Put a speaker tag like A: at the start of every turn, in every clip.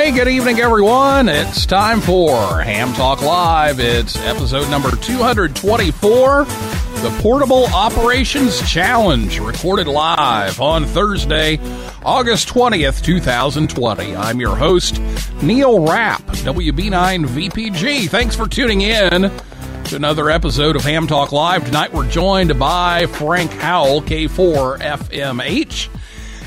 A: Hey, good evening, everyone. It's time for Ham Talk Live. It's episode number 224, the Portable Operations Challenge, recorded live on Thursday, August 20th, 2020. I'm your host, Neil Rapp, WB9VPG. Thanks for tuning in to another episode of Ham Talk Live. Tonight we're joined by Frank Howell, K4FMH.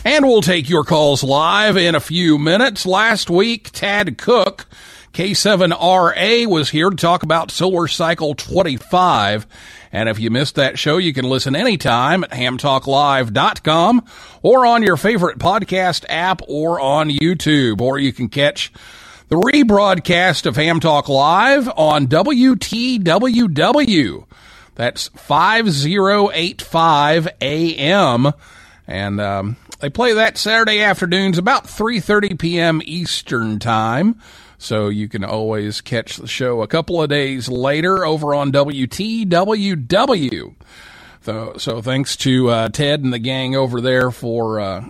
A: And we'll take your calls live in a few minutes. Last week, Tad Cook, K7RA, was here to talk about Solar Cycle 25. And if you missed that show, you can listen anytime at hamtalklive.com or on your favorite podcast app or on YouTube. Or you can catch the rebroadcast of Ham Talk Live on WTWW. That's 5085 AM. And um, they play that Saturday afternoons about 3:30 p.m. Eastern Time. So you can always catch the show a couple of days later over on WTWW. So, so thanks to uh, Ted and the gang over there for uh,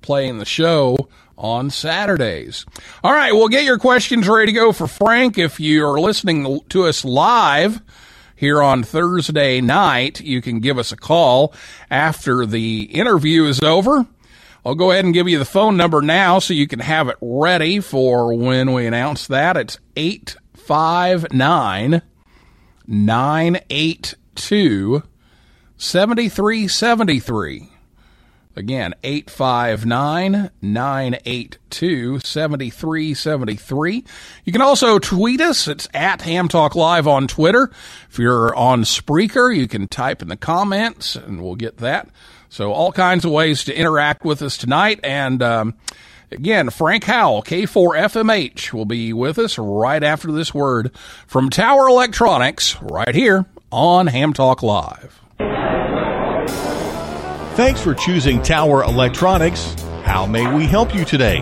A: playing the show on Saturdays. All right, we'll get your questions ready to go for Frank. If you're listening to us live here on Thursday night, you can give us a call after the interview is over. I'll go ahead and give you the phone number now so you can have it ready for when we announce that. It's 859 982 7373. Again, 859 982 7373. You can also tweet us. It's at Ham Talk Live on Twitter. If you're on Spreaker, you can type in the comments and we'll get that. So, all kinds of ways to interact with us tonight. And um, again, Frank Howell, K4FMH, will be with us right after this word from Tower Electronics right here on Ham Talk Live.
B: Thanks for choosing Tower Electronics. How may we help you today?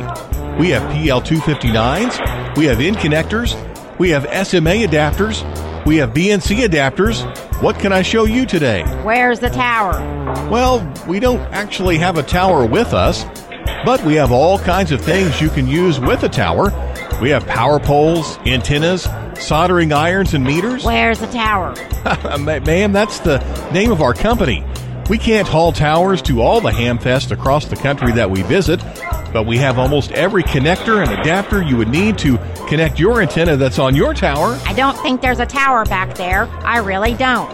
B: We have PL259s, we have N connectors, we have SMA adapters, we have BNC adapters. What can I show you today?
C: Where's the tower?
B: Well, we don't actually have a tower with us, but we have all kinds of things you can use with a tower. We have power poles, antennas, soldering irons, and meters.
C: Where's the tower?
B: Ma'am, that's the name of our company. We can't haul towers to all the hamfests across the country that we visit, but we have almost every connector and adapter you would need to connect your antenna that's on your tower.
C: I don't think there's a tower back there. I really don't.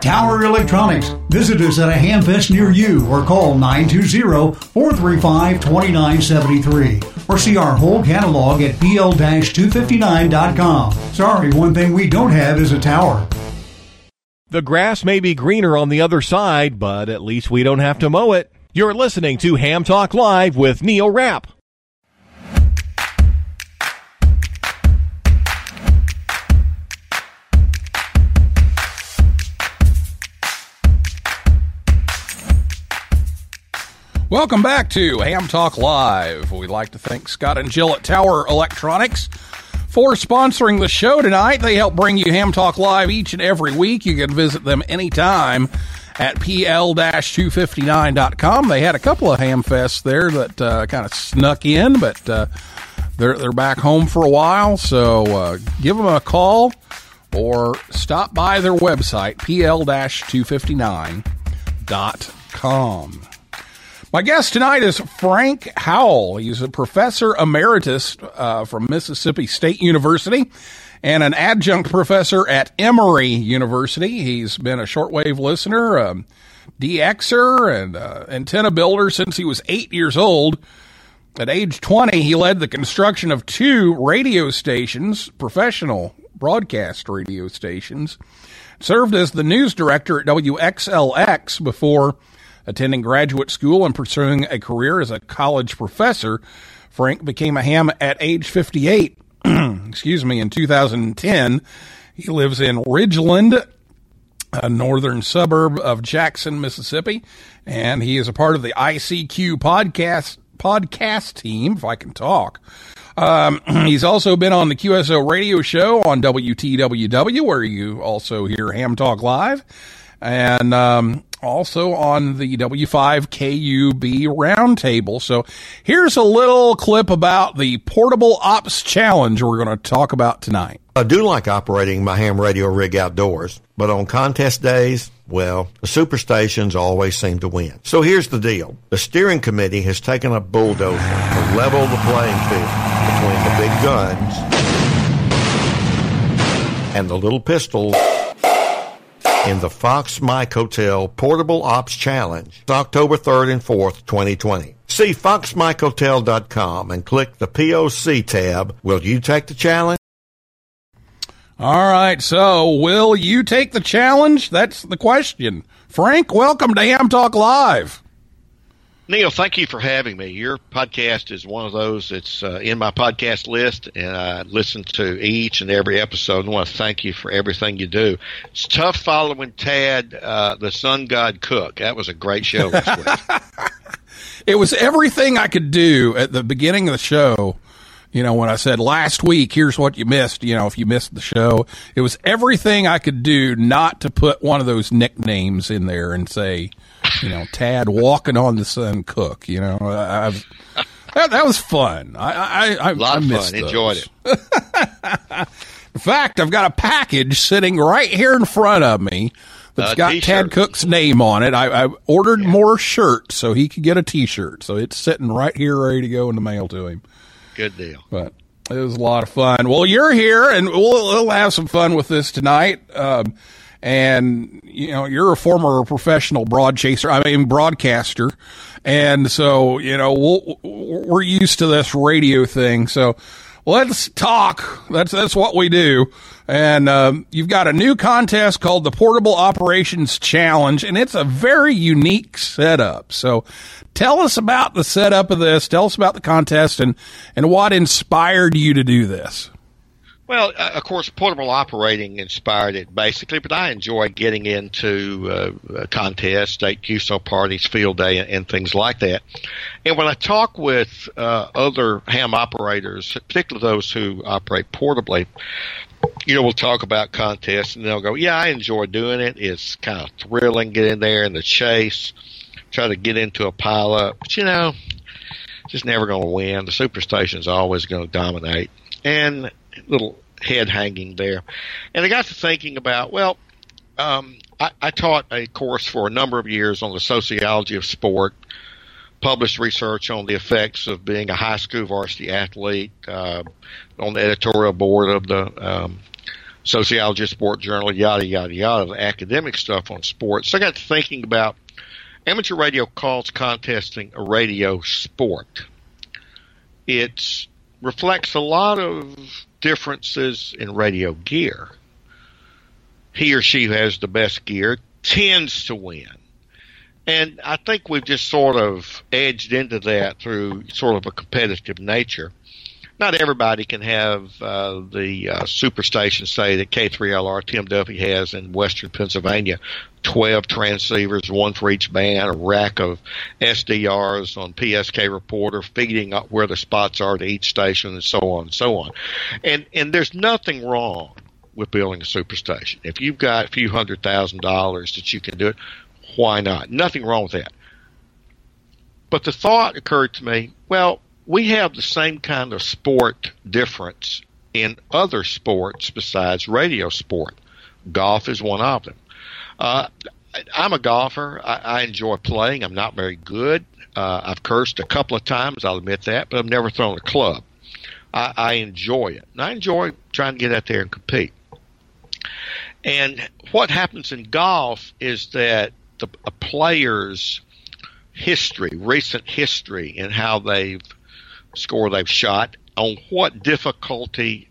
D: Tower Electronics. Visit us at a hamfest near you or call 920-435-2973 or see our whole catalog at pl-259.com. Sorry, one thing we don't have is a tower.
B: The grass may be greener on the other side, but at least we don't have to mow it. You're listening to Ham Talk Live with Neil Rapp.
A: Welcome back to Ham Talk Live. We'd like to thank Scott and Jill at Tower Electronics for sponsoring the show tonight. They help bring you Ham Talk Live each and every week. You can visit them anytime at pl-259.com. They had a couple of ham fests there that uh, kind of snuck in, but uh, they're they're back home for a while. So uh, give them a call or stop by their website pl-259.com. My guest tonight is Frank Howell. He's a professor emeritus uh, from Mississippi State University and an adjunct professor at Emory University. He's been a shortwave listener, um, DXer, and uh, antenna builder since he was eight years old. At age 20, he led the construction of two radio stations, professional broadcast radio stations, served as the news director at WXLX before attending graduate school and pursuing a career as a college professor. Frank became a ham at age 58, excuse me, in 2010. He lives in Ridgeland, a northern suburb of Jackson, Mississippi, and he is a part of the ICQ podcast podcast team, if I can talk. Um, he's also been on the QSO radio show on WTWW, where you also hear Ham Talk Live, and um, also on the W5KUB roundtable. So here's a little clip about the Portable Ops Challenge we're going to talk about tonight.
E: I do like operating my ham radio rig outdoors, but on contest days, well, the superstations always seem to win. So here's the deal. The steering committee has taken a bulldozer to level the playing field between the big guns and the little pistols in the Fox Mike Hotel Portable Ops Challenge, October 3rd and 4th, 2020. See foxmikehotel.com and click the POC tab. Will you take the challenge?
A: All right, so will you take the challenge? That's the question. Frank, welcome to Ham Talk Live.
F: Neil, thank you for having me. Your podcast is one of those that's uh, in my podcast list, and I listen to each and every episode. And I want to thank you for everything you do. It's tough following Tad, uh, the Sun God Cook. That was a great show this week.
A: It was everything I could do at the beginning of the show. You know, when I said last week, here's what you missed, you know, if you missed the show, it was everything I could do not to put one of those nicknames in there and say, you know, Tad walking on the sun cook, you know, I've, that, that was fun. I, I, I,
F: A lot
A: I
F: of
A: missed
F: fun.
A: those.
F: Enjoyed it.
A: In fact, I've got a package sitting right here in front of me that's
F: A
A: got
F: t-shirt.
A: Tad Cook's name on it. I, I ordered more shirts so he could get a T-shirt. So it's sitting right here, ready to go in the mail to him.
F: Good deal.
A: But it was a lot of fun. Well, you're here, and we'll, we'll have some fun with this tonight. Um, and you know, you're a former professional broad chaser. I mean, broadcaster, and so you know, we'll, we're used to this radio thing. So let's talk. That's that's what we do. And um, you've got a new contest called the Portable Operations Challenge, and it's a very unique setup. So tell us about the setup of this. Tell us about the contest and and what inspired you to do this.
F: Well, uh, of course, portable operating inspired it basically, but I enjoy getting into uh, uh, contests, state QSO parties, field day, and, and things like that. And when I talk with uh, other ham operators, particularly those who operate portably, you know, we'll talk about contests, and they'll go, "Yeah, I enjoy doing it. It's kind of thrilling. Get in there in the chase, try to get into a pileup, but you know, just never going to win. The superstation's always going to dominate." And little head hanging there. And I got to thinking about, well, um, I, I taught a course for a number of years on the sociology of sport, published research on the effects of being a high school varsity athlete, uh, on the editorial board of the um, Sociology of Sport Journal, yada, yada, yada, the academic stuff on sports. So I got to thinking about amateur radio calls contesting a radio sport. It reflects a lot of differences in radio gear. He or she who has the best gear tends to win. And I think we've just sort of edged into that through sort of a competitive nature. Not everybody can have uh, the uh, superstation, say, that K3LR Tim Duffy has in western Pennsylvania 12 transceivers, one for each band, a rack of SDRs on PSK Reporter, feeding up where the spots are to each station, and so on and so on. And, and there's nothing wrong with building a superstation. If you've got a few hundred thousand dollars that you can do it, why not? Nothing wrong with that. But the thought occurred to me, well, we have the same kind of sport difference in other sports besides radio sport. Golf is one of them. Uh, I'm a golfer. I, I enjoy playing. I'm not very good. Uh, I've cursed a couple of times, I'll admit that, but I've never thrown a club. I, I enjoy it. And I enjoy trying to get out there and compete. And what happens in golf is that the a player's history, recent history, and how they've score they've shot, on what difficulty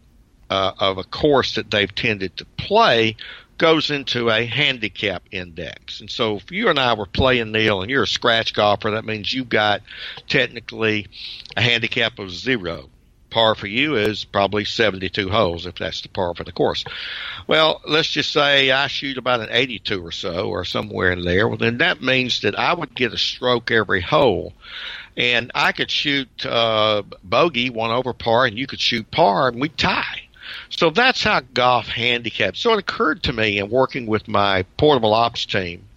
F: uh, of a course that they've tended to play goes into a handicap index. And so if you and I were playing Neil and you're a scratch golfer, that means you've got technically a handicap of zero. Par for you is probably 72 holes if that's the par for the course. Well, let's just say I shoot about an 82 or so or somewhere in there. Well, then that means that I would get a stroke every hole. And I could shoot uh, bogey, one over par, and you could shoot par, and we tie. So that's how golf handicaps. So it occurred to me in working with my portable ops team.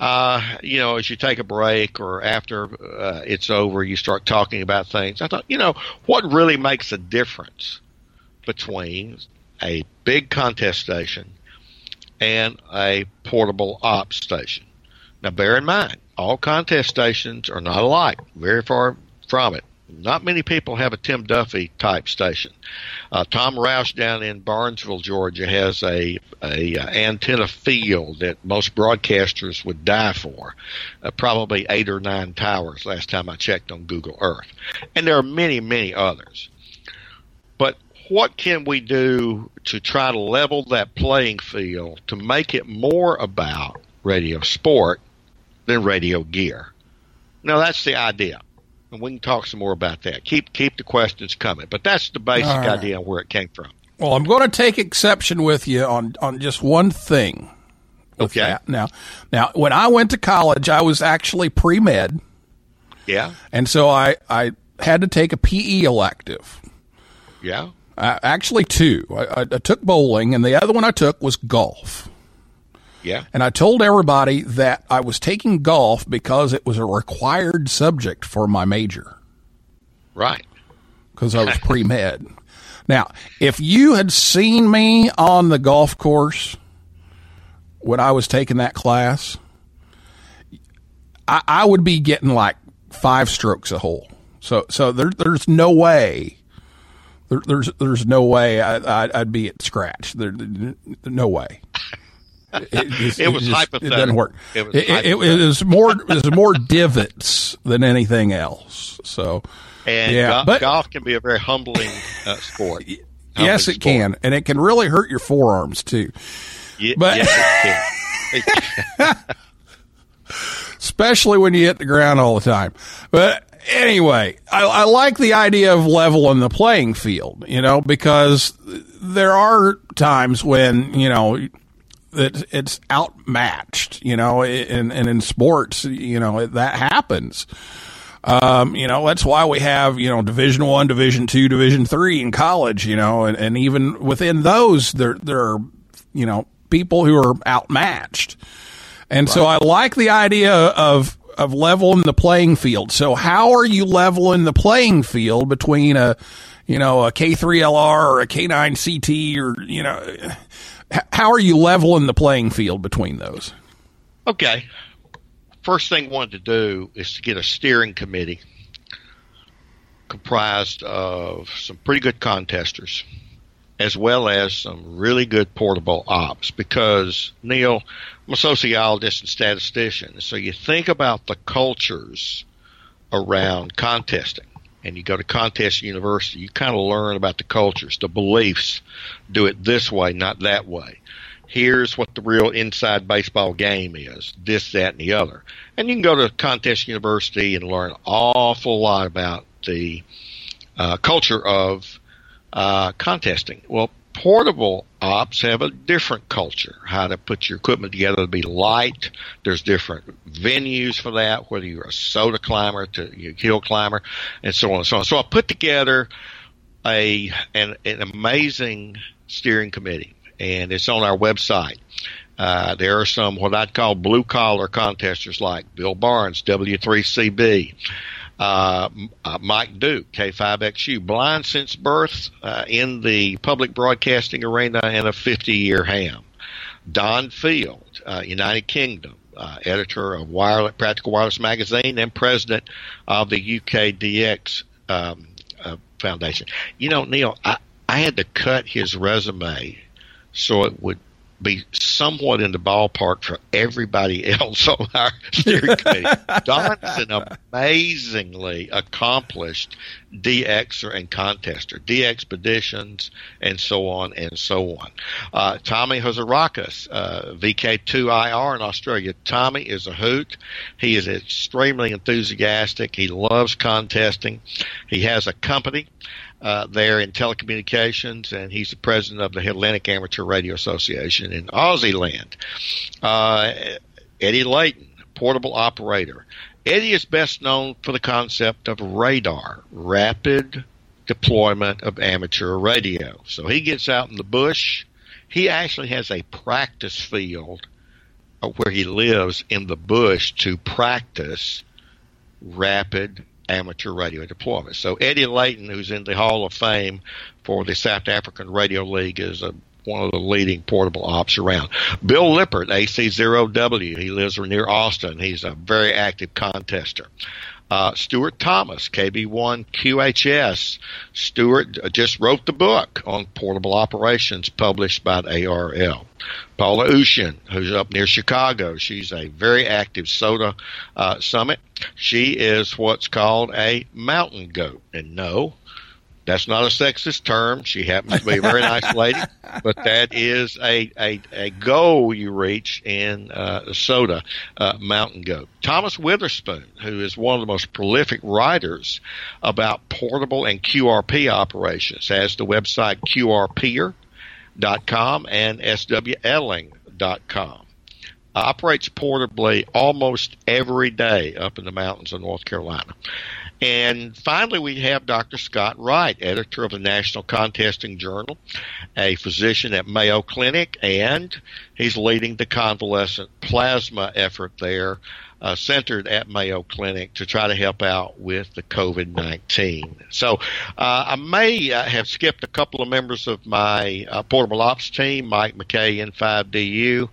F: Uh, you know, as you take a break or after uh, it's over, you start talking about things. I thought, you know, what really makes a difference between a big contest station and a portable ops station? Now, bear in mind, all contest stations are not alike, very far from it not many people have a Tim Duffy type station. Uh, Tom Roush down in Barnesville, Georgia, has a, a, uh, antenna field that most broadcasters would die for. Uh, probably eight or nine towers. Last time I checked on Google Earth, and there are many, many others. But what can we do to try to level that playing field to make it more about radio sport than radio gear? Now that's the idea and we can talk some more about that. Keep keep the questions coming, but that's the basic right. idea of where it came from.
A: Well, I'm going to take exception with you on on just one thing.
F: Okay.
A: That. Now, now when I went to college, I was actually pre med.
F: Yeah.
A: And so I I had to take a PE elective.
F: Yeah.
A: I, actually, two. I, I took bowling, and the other one I took was golf.
F: Yeah.
A: And I told everybody that I was taking golf because it was a required subject for my major.
F: Right.
A: Because I was pre med. Now, if you had seen me on the golf course when I was taking that class, I, I would be getting like five strokes a hole. So, so there, there's no way. There, there's, there's no way I, would be at scratch. There, no way.
F: It, it was
A: just,
F: hypothetical.
A: It doesn't work.
F: It was,
A: it, it, was more it was more divots than anything else. So,
F: and
A: yeah,
F: golf,
A: but,
F: golf can be a very humbling uh, sport. Humbling
A: yes, it
F: sport.
A: can, and it can really hurt your forearms too.
F: Yeah,
A: but
F: yes, it can.
A: especially when you hit the ground all the time. But anyway, I, I, like the idea of leveling the playing field, you know, because there are times when, you know, that it's outmatched, you know, and, and in sports, you know, that happens. Um, you know, that's why we have, you know, division one, division two, division three in college, you know, and, and even within those, there, there are, you know, people who are outmatched. And right. so I like the idea of, of leveling the playing field. So how are you leveling the playing field between a, you know, a K3LR or a K9CT or, you know, how are you leveling the playing field between those?
F: Okay. First thing I wanted to do is to get a steering committee comprised of some pretty good contesters as well as some really good portable ops because Neil, I'm a sociologist and statistician. So you think about the cultures around contesting and you go to contest university, you kind of learn about the cultures, the beliefs. Do it this way, not that way. Here's what the real inside baseball game is. This, that, and the other. And you can go to contest university and learn an awful lot about the uh, culture of uh, contesting. Well, portable ops have a different culture, how to put your equipment together to be light. There's different venues for that, whether you're a SOTA climber to you hill climber and so on and so on. So I put together a an, an amazing steering committee and it's on our website. Uh, there are some what I'd call blue collar contesters like Bill Barnes, W3CB, Uh, uh, Mike Duke, K5XU, blind since birth uh, in the public broadcasting arena and a 50 year ham. Don Field, uh, United Kingdom, uh, editor of Wireless, Practical Wireless Magazine and president of the UKDX um, Foundation. You know, Neil, I, I had to cut his resume so it would be somewhat in the ballpark for everybody else on our steering committee. Don is an amazingly accomplished DXer and contester, DXpeditions, and so on and so on. Uh, Tommy Hazarakis, uh, VK2IR in Australia. Tommy is a hoot. He is extremely enthusiastic. He loves contesting. He has a company uh, there in telecommunications, and he's the president of the Atlantic Amateur Radio Association in Aussie land. Uh, Eddie Layton, portable operator. Eddie is best known for the concept of radar, rapid deployment of amateur radio. So he gets out in the bush. He actually has a practice field where he lives in the bush to practice rapid amateur radio deployment. So Eddie Layton, who's in the Hall of Fame for the South African Radio League, is a, one of the leading portable ops around. Bill Lippert, AC0W, he lives near Austin. He's a very active contester. Uh, Stuart Thomas, KB1 QHS. Stuart just wrote the book on portable operations published by ARRL. Paula Ushin, who's up near Chicago, she's a very active SOTA uh, summit. She is what's called a mountain goat. And no, that's not a sexist term. She happens to be a very nice lady, but that is a, a, a goal you reach in uh, SOTA, uh, mountain goat. Thomas Witherspoon, who is one of the most prolific writers about portable and QRP operations, has the website QRPer.com and SWLing.com. Operates portably almost every day up in the mountains of North Carolina. And finally, we have Dr. Scott Wright, editor of the National Contesting Journal, a physician at Mayo Clinic, and he's leading the convalescent plasma effort there, uh, centered at Mayo Clinic to try to help out with the COVID 19. So uh, I may uh, have skipped a couple of members of my uh, portable ops team, Mike McKay, N5DU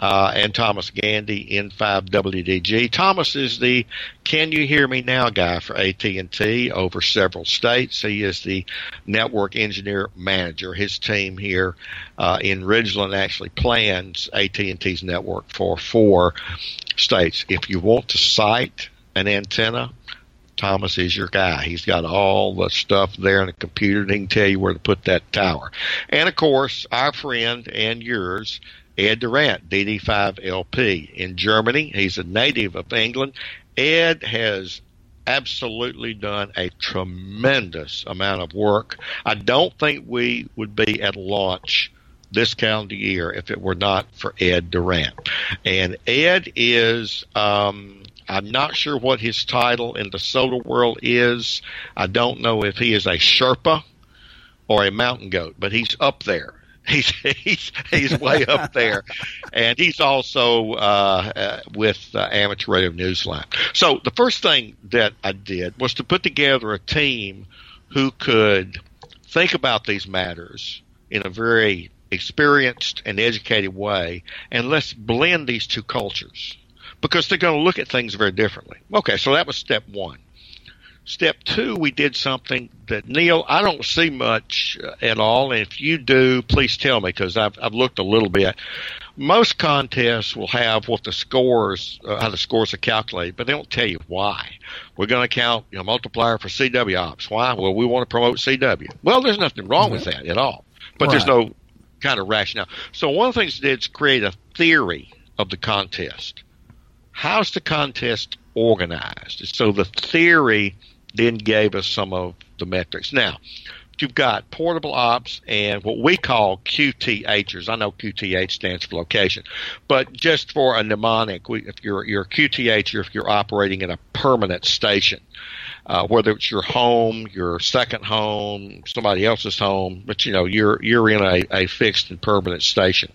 F: uh, and Thomas Gandy N5WDG. Thomas is the "Can you hear me now?" guy for AT and T over several states. He is the network engineer manager. His team here uh, in Ridgeland actually plans AT and T's network for four states. If you want to site an antenna, Thomas is your guy. He's got all the stuff there in the computer he can tell you where to put that tower. And of course, our friend and yours, Ed Durrant, DD5LP. In Germany, he's a native of England. Ed has absolutely done a tremendous amount of work. I don't think we would be at launch this calendar year if it were not for Ed Durrant. And Ed is, um, I'm not sure what his title in the SOTA world is. I don't know if he is a Sherpa or a mountain goat, but he's up there. He's he's he's way up there, and he's also uh, uh, with uh, Amateur Radio Newsline. So the first thing that I did was to put together a team who could think about these matters in a very experienced and educated way, and let's blend these two cultures because they're going to look at things very differently. Okay, so that was step one. Step two, we did something that Neil, I don't see much uh, at all. And if you do, please tell me because I've, I've looked a little bit. Most contests will have what the scores, uh, how the scores are calculated, but they don't tell you why. We're going to count you know, multiplier for CW ops. Why? Well, we want to promote CW. Well, there's nothing wrong with that at all, but there's no kind of rationale. So one of the things they did is create a theory of the contest. How's the contest organized? So the theory then gave us some of the metrics. Now, you've got portable ops and what we call QTHers. I know QTH stands for location, but just for a mnemonic, we, if you're you're a QTH, if you're operating in a permanent station, uh, whether it's your home, your second home, somebody else's home, but you know you're you're in a, a fixed and permanent station.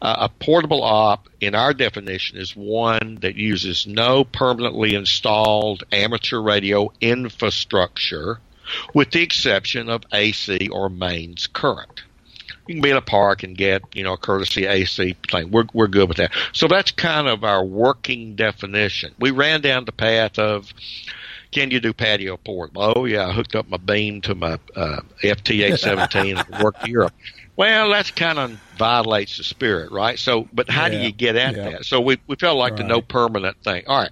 F: Uh, a portable op, in our definition, is one that uses no permanently installed amateur radio infrastructure, with the exception of AC or mains current. You can be in a park and get, you know, a courtesy AC thing. We're, we're good with that. So that's kind of our working definition. We ran down the path of, can you do patio port? Oh yeah, I hooked up my beam to my uh, FT817 and worked Europe. Well, that's kind of violates the spirit, right? So, but how do you get at
A: yeah.
F: that? So we we felt like the no permanent thing. All right.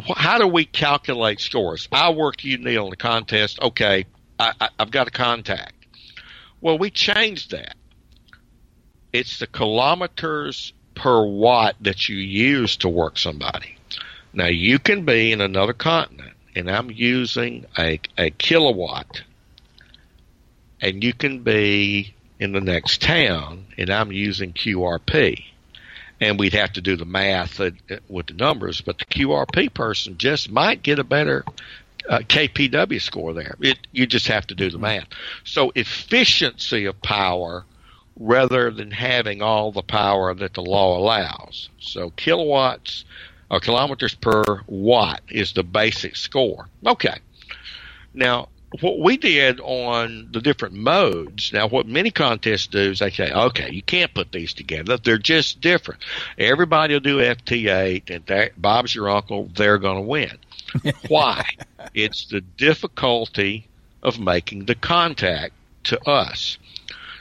F: How do we calculate scores? I work you, Neil, in a contest. Okay, I, I, I've got a contact. Well, we changed that. It's the kilometers per watt that you use to work somebody. Now, you can be in another continent, and I'm using a, a kilowatt, and you can be in the next town, and I'm using QRP. And we'd have to do the math uh, with the numbers, but the QRP person just might get a better uh, KPW score there. It, you just have to do the math. So efficiency of power rather than having all the power that the law allows. So kilowatts or kilometers per watt is the basic score. Okay. Now, what we did on the different modes, now what many contests do is they say, okay, you can't put these together. They're just different. Everybody will do FT8 and that, Bob's your uncle, they're going to win. Why? it's the difficulty of making the contact to us.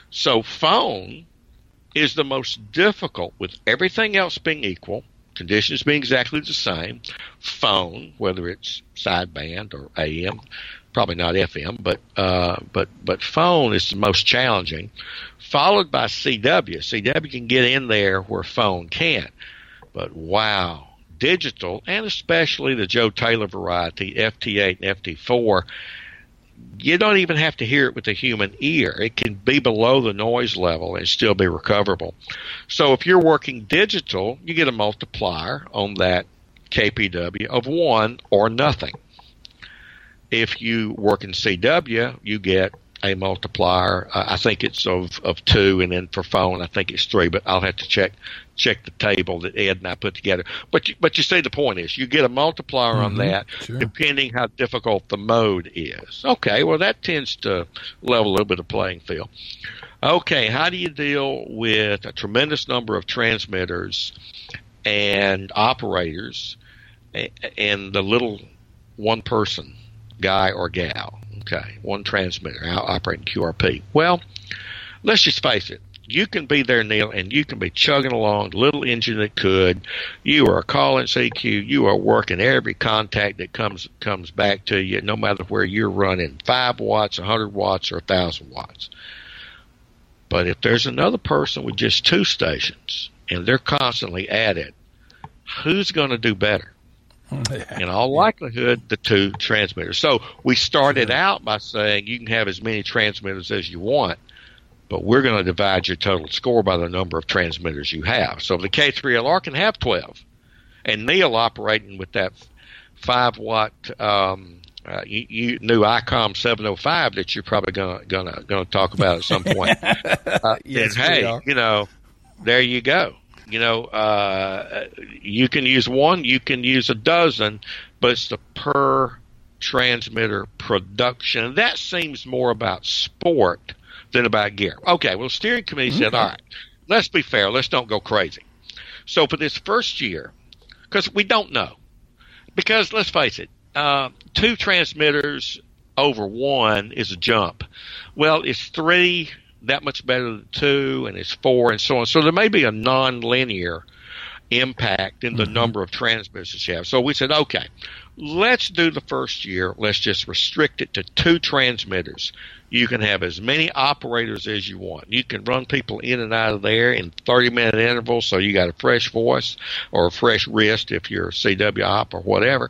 F: So phone is the most difficult with everything else being equal, conditions being exactly the same. Phone, whether it's sideband or AM, probably not FM, but uh, but but phone is the most challenging, followed by CW. CW can get in there where phone can't, but wow, digital and especially the Joe Taylor variety, FT8 and FT4 you don't even have to hear it with the human ear. It can be below the noise level and still be recoverable. So if you're working digital, you get a multiplier on that KPW of one or nothing. If you work in CW, you get a multiplier. Uh, I think it's of, of two, and then for phone, I think it's three. But I'll have to check check the table that Ed and I put together. But you, but you see, the point is, you get a multiplier on that
A: sure.
F: depending how difficult the mode is. Okay, well that tends to level a little bit of playing field. Okay, how do you deal with a tremendous number of transmitters and operators and the little one person guy or gal? Okay, one transmitter operating QRP. Well, let's just face it. You can be there, Neil, and you can be chugging along, little engine that could. You are calling CQ. You are working every contact that comes comes back to you, no matter where you're running five watts, a hundred watts, or a thousand watts. But if there's another person with just two stations and they're constantly at it, who's going to do better? in all likelihood, the two transmitters. So we started out by saying you can have as many transmitters as you want, but we're going to divide your total score by the number of transmitters you have. So the K3LR can have 12. And Neil operating with that 5 watt um, uh, you, you new ICOM 705 that you're probably gonna gonna gonna talk about at some point. Uh,
A: Yes, we
F: hey, you know, there you go. You know, uh, you can use one, you can use a dozen, but it's the per transmitter production. That seems more about sport than about gear. Okay, well, steering committee said, all right, let's be fair, let's don't go crazy. So for this first year, because we don't know, because let's face it, uh, two transmitters over one is a jump. Well, it's three that much better than two, and it's four, and so on. So there may be a non-linear impact in the mm-hmm. number of transmitters you have. So we said, okay, let's do the first year. Let's just restrict it to two transmitters. You can have as many operators as you want. You can run people in and out of there in 30 minute intervals so you got a fresh voice or a fresh wrist if you're a CW op or whatever.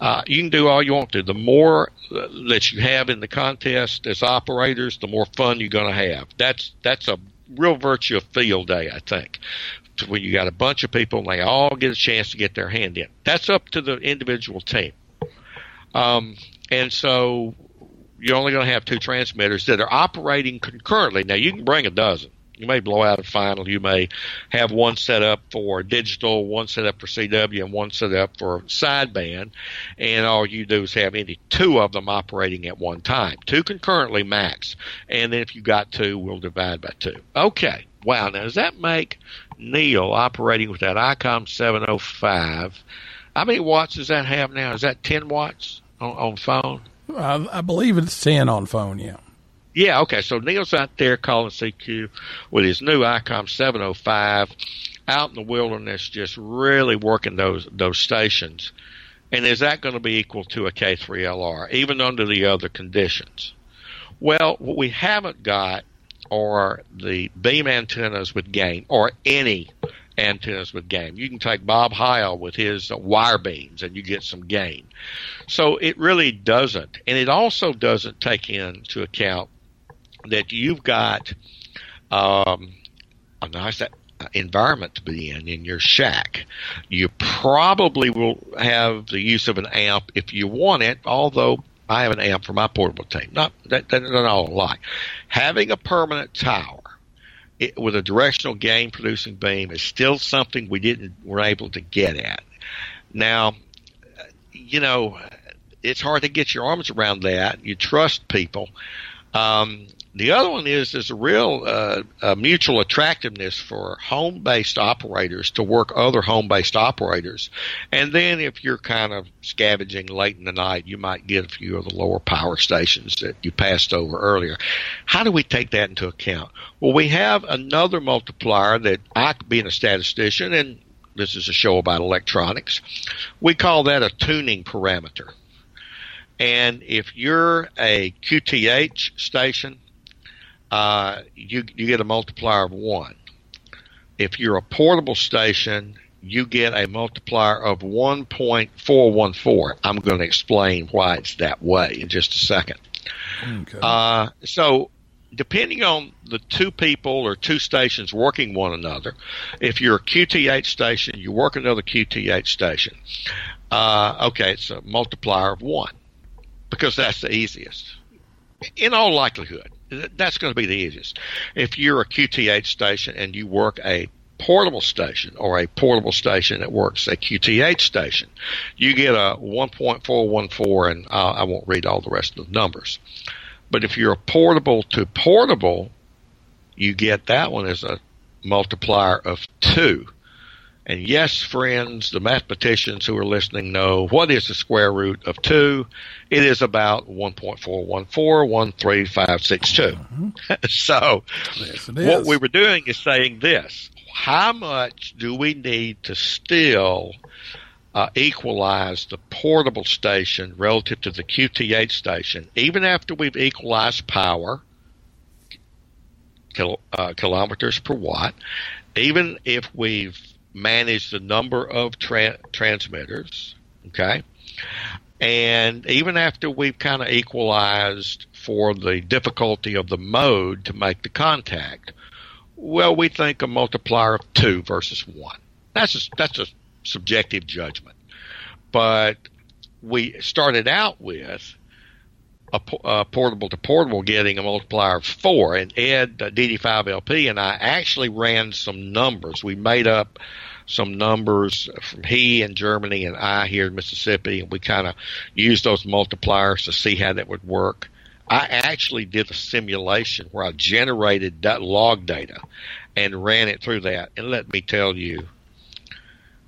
F: Uh, you can do all you want to. The more uh, that you have in the contest as operators, the more fun you're going to have. That's, that's a real virtue of field day, I think when you got a bunch of people and they all get a chance to get their hand in. That's up to the individual team. Um, and so you're only going to have two transmitters that are operating concurrently. Now you can bring a dozen. You may blow out a final. You may have one set up for digital, one set up for CW, and one set up for sideband. And all you do is have any two of them operating at one time. Two concurrently max. And then if you got two, we'll divide by two. Okay. Wow. Now does that make Neil operating with that ICOM 705? How many watts does that have now? Is that 10 watts on, on phone?
A: I, I believe it's 10 on phone, yeah.
F: Yeah, okay. So Neil's out there calling CQ with his new ICOM 705 out in the wilderness, just really working those those stations. And is that going to be equal to a K3LR, even under the other conditions? Well, what we haven't got are the beam antennas with gain, or any antennas with gain. You can take Bob Heil with his wire beams and you get some gain. So it really doesn't. And it also doesn't take into account that you've got um, a nice environment to be in in your shack. You probably will have the use of an amp if you want it, although I have an amp for my portable team. Not that, that's not a lie. Having a permanent tower it, with a directional gain producing beam is still something we didn't were able to get at. Now, you know, it's hard to get your arms around that. You trust people. Um, the other one is there's a real uh, a mutual attractiveness for home based operators to work other home based operators. And then if you're kind of scavenging late in the night, you might get a few of the lower power stations that you passed over earlier. How do we take that into account? Well, we have another multiplier that I, being a statistician, and this is a show about electronics, we call that a tuning parameter. And if you're a QTH station, uh, you you get a multiplier of one. If you're a portable station, you get a multiplier of 1.414. I'm going to explain why it's that way in just a second.
A: Okay.
F: Uh, so, depending on the two people or two stations working one another, if you're a QTH station, you work another QTH station. Uh, okay, it's a multiplier of one because that's the easiest. In all likelihood, that's going to be the easiest. If you're a QTH station and you work a portable station or a portable station that works a QTH station, you get a 1.414, and uh, I won't read all the rest of the numbers. But if you're a portable to portable, you get that one as a multiplier of two. And yes, friends, the mathematicians who are listening know what is the square root of 2? It is about 1.414135562. so
A: Yes,
F: what we were doing is saying this. How much do we need to still uh, equalize the portable station relative to the QTH station, even after we've equalized power, kil- uh, kilometers per watt, even if we've managed the number of tra- transmitters, okay, and even after we've kind of equalized for the difficulty of the mode to make the contact, well, we think a multiplier of two versus one. That's that's a subjective judgment, but we started out with a, a portable to portable getting a multiplier of four, and Ed uh, DD5LP and I actually ran some numbers. We made up some numbers from he in Germany and I here in Mississippi, and we kind of used those multipliers to see how that would work. I actually did a simulation where I generated that log data and ran it through that. And let me tell you,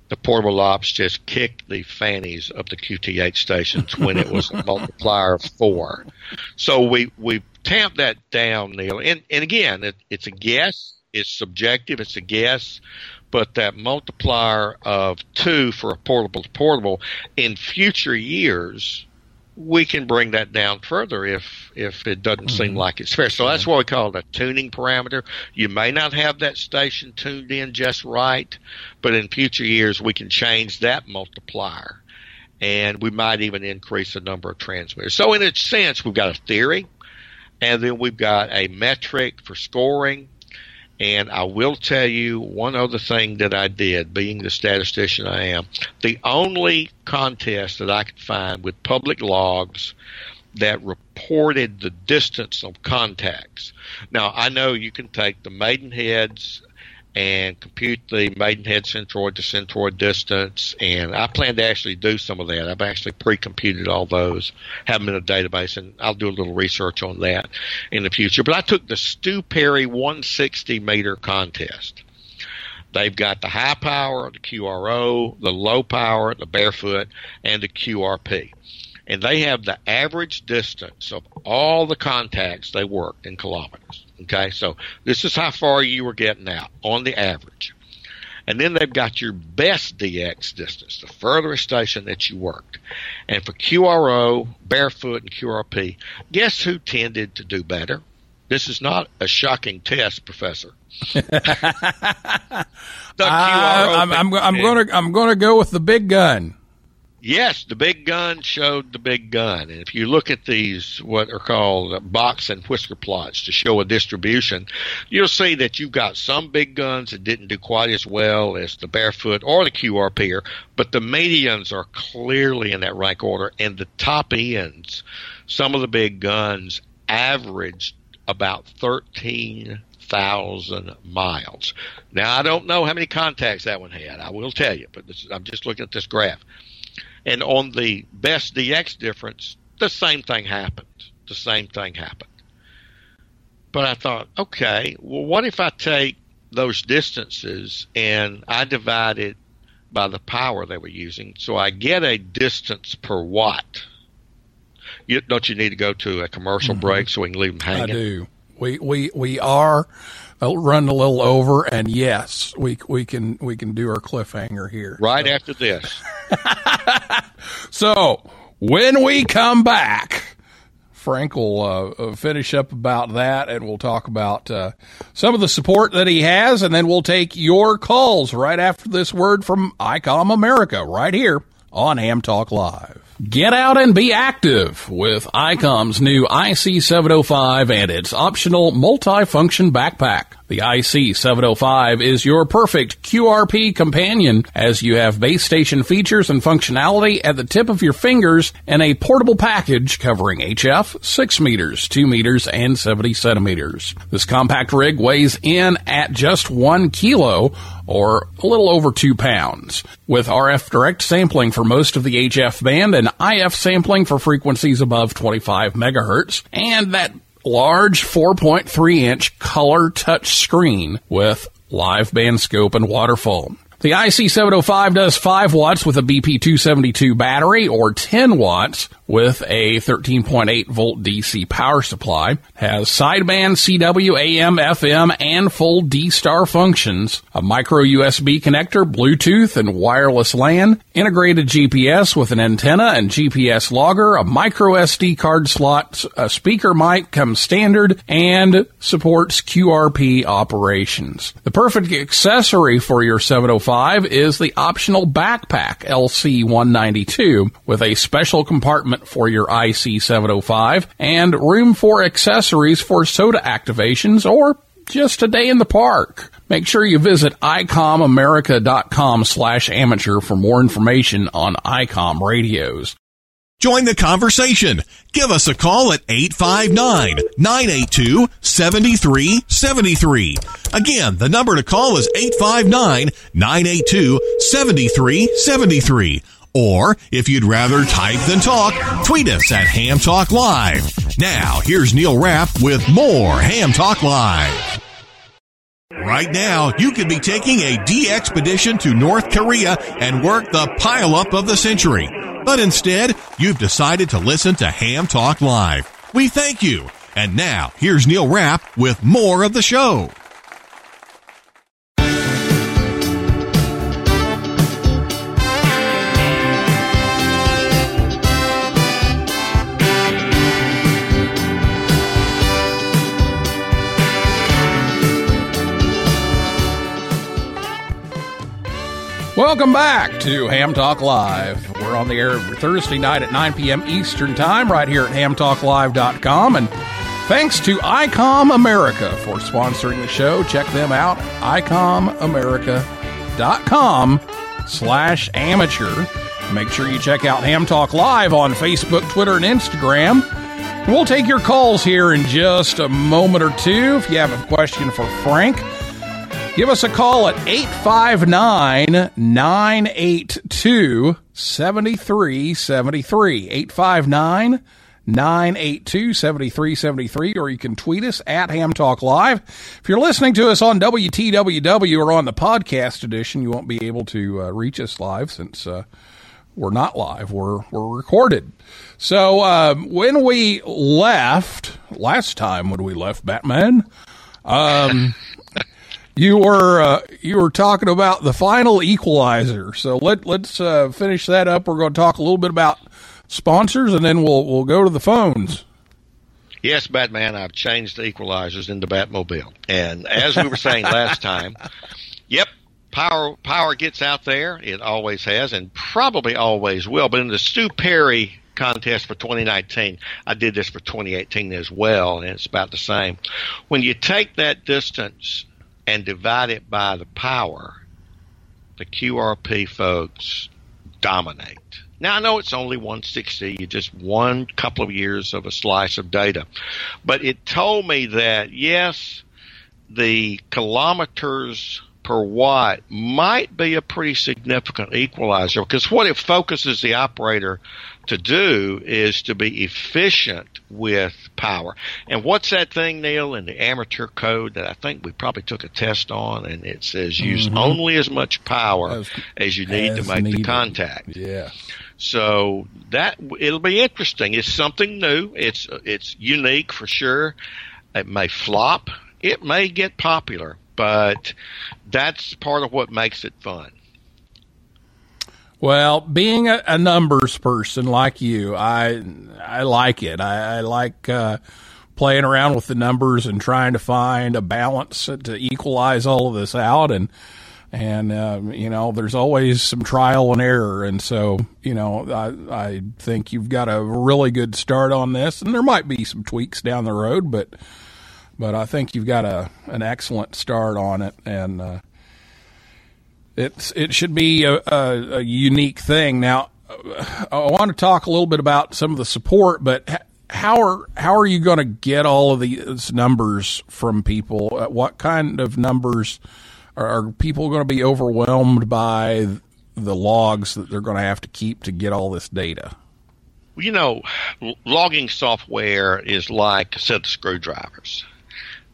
F: the portable ops just kicked the fannies of the QTH stations when it was a multiplier of four. So we, we tamped that down, Neil. And, and again, it, it's a guess. It's subjective. It's a guess. But that multiplier of two for a portable to portable in future years, we can bring that down further if if it doesn't seem mm-hmm. like it's fair. So that's mm-hmm. what we call it a tuning parameter. You may not have that station tuned in just right, but in future years we can change that multiplier, and we might even increase the number of transmitters. So in a sense, we've got a theory, and then we've got a metric for scoring. And I will tell you one other thing that I did, being the statistician I am. The only contest that I could find with public logs that reported the distance of contacts. Now, I know you can take the maidenheads and compute the maidenhead centroid to centroid distance, and I plan to actually do some of that. I've actually pre-computed all those, have them in a database, and I'll do a little research on that in the future. But I took the Stew Perry 160 meter contest. They've got the high power, the QRO, the low power, the barefoot, and the QRP. And they have the average distance of all the contacts they worked in kilometers. Okay, so this is how far you were getting out on the average. And then they've got your best DX distance, the furthest station that you worked. And for QRO, barefoot, and QRP, guess who tended to do better? This is not a shocking test, Professor. the
A: I, I'm, I'm, I'm going to I'm going to go with the big gun.
F: Yes, the big gun showed the big gun. And if you look at these, what are called uh, box and whisker plots to show a distribution, you'll see that you've got some big guns that didn't do quite as well as the barefoot or the QRP, but the medians are clearly in that rank order. And the top ends, some of the big guns averaged about 13,000 miles. Now, I don't know how many contacts that one had. I will tell you, but this, I'm just looking at this graph. And on the best DX difference, the same thing happened. The same thing happened. But I thought, okay, well, what if I take those distances and I divide it by the power they were using, so I get a distance per watt. You, don't you need to go to a commercial mm-hmm. break so we can leave them hanging?
A: I do. We we we are running a little over, and yes, we we can we can do our cliffhanger here.
F: Right after this.
A: So when we come back, Frank will uh, uh, finish up about that, and we'll talk about uh, some of the support that he has, and then we'll take your calls right after this word from ICOM America, right here on Ham Talk Live. Get out and be active with ICOM's new IC705 and its optional multi-function backpack. The IC705 is your perfect QRP companion as you have base station features and functionality at the tip of your fingers and a portable package covering HF, 6 meters, 2 meters, and 70 centimeters. This compact rig weighs in at just 1 kilo or a little over 2 pounds. With RF direct sampling for most of the HF band and IF sampling for frequencies above 25 megahertz, and that large 4.3 inch color touch screen with live band scope and waterfall. The IC705 does 5 watts with a BP272 battery or 10 watts with a 13.8 volt DC power supply. Has sideband CW, AM, FM, and full D-Star functions. A micro USB connector, Bluetooth, and wireless LAN. Integrated GPS with an antenna and GPS logger. A micro SD card slot. A speaker mic comes standard and supports QRP operations. The perfect accessory for your 705 is the optional backpack LC192 with a special compartment for your IC705 and room for accessories for SOTA activations or just a day in the park. Make sure you visit icomamerica.com slash amateur for more information on ICOM radios.
B: Join the conversation. Give us a call at 859-982-7373. Again, the number to call is 859-982-7373. Or, if you'd rather type than talk, tweet us at Ham Talk Live. Now, here's Neil Rapp with more Ham Talk Live. Right now, you could be taking a DXpedition to North Korea and work the pileup of the century. But instead, you've decided to listen to Ham Talk Live. We thank you. And now, here's Neil Rapp with more of the show.
A: Welcome back to Ham Talk Live. We're on the air Thursday night at 9 p.m. Eastern Time right here at hamtalklive.com. And thanks to ICOM America for sponsoring the show. Check them out, icomamerica.com slash amateur. Make sure you check out Ham Talk Live on Facebook, Twitter, and Instagram. We'll take your calls here in just a moment or two. If you have a question for Frank, give us a call at 859 982 7373. 859 982 7373, or you can tweet us at Ham Talk Live. If you're listening to us on WTWW or on the podcast edition, you won't be able to uh, reach us live since uh, we're not live, we're, we're recorded. So um, when we left, last time when we left Batman, um, you were uh, you were talking about the final equalizer. So let let's uh, finish that up. We're going to talk a little bit about sponsors, and then we'll we'll go to the phones.
F: Yes, Batman, I've changed the equalizers into Batmobile. And as we were saying last time, yep, power power gets out there. It always has and probably always will. But in the Stew Perry contest for 2019, I did this for 2018 as well, and it's about the same. When you take that distance and divide it by the power, the QRP folks dominate. Now I know it's only 160, you just one couple of years of a slice of data, but it told me that yes, the kilometers per watt might be a pretty significant equalizer because what it focuses the operator to do is to be efficient with power. And what's that thing, Neil, in the amateur code that I think we probably took a test on and it says use mm-hmm. only as much power as,
A: As-
F: you need to
A: as
F: make the contact.
A: Yeah.
F: So that it'll be interesting. It's something new. It's it's unique for sure. It may flop. It may get popular, but that's part of what makes it fun.
A: Well, being a, a numbers person like you, I I like it. I, I like uh, playing around with the numbers and trying to find a balance to equalize all of this out. And and uh, you know, there's always some trial and error. And so, you know, I I think you've got a really good start on this. And there might be some tweaks down the road, but but I think you've got a an excellent start on it. And uh, it's it should be a, a, a unique thing. Now, I want to talk a little bit about some of the support, but how are how are you going to get all of these numbers from people? Uh, What kind of numbers are, people going to be overwhelmed by the logs that they're going to have to keep to get all this data?
F: You know, logging software is like a set of screwdrivers.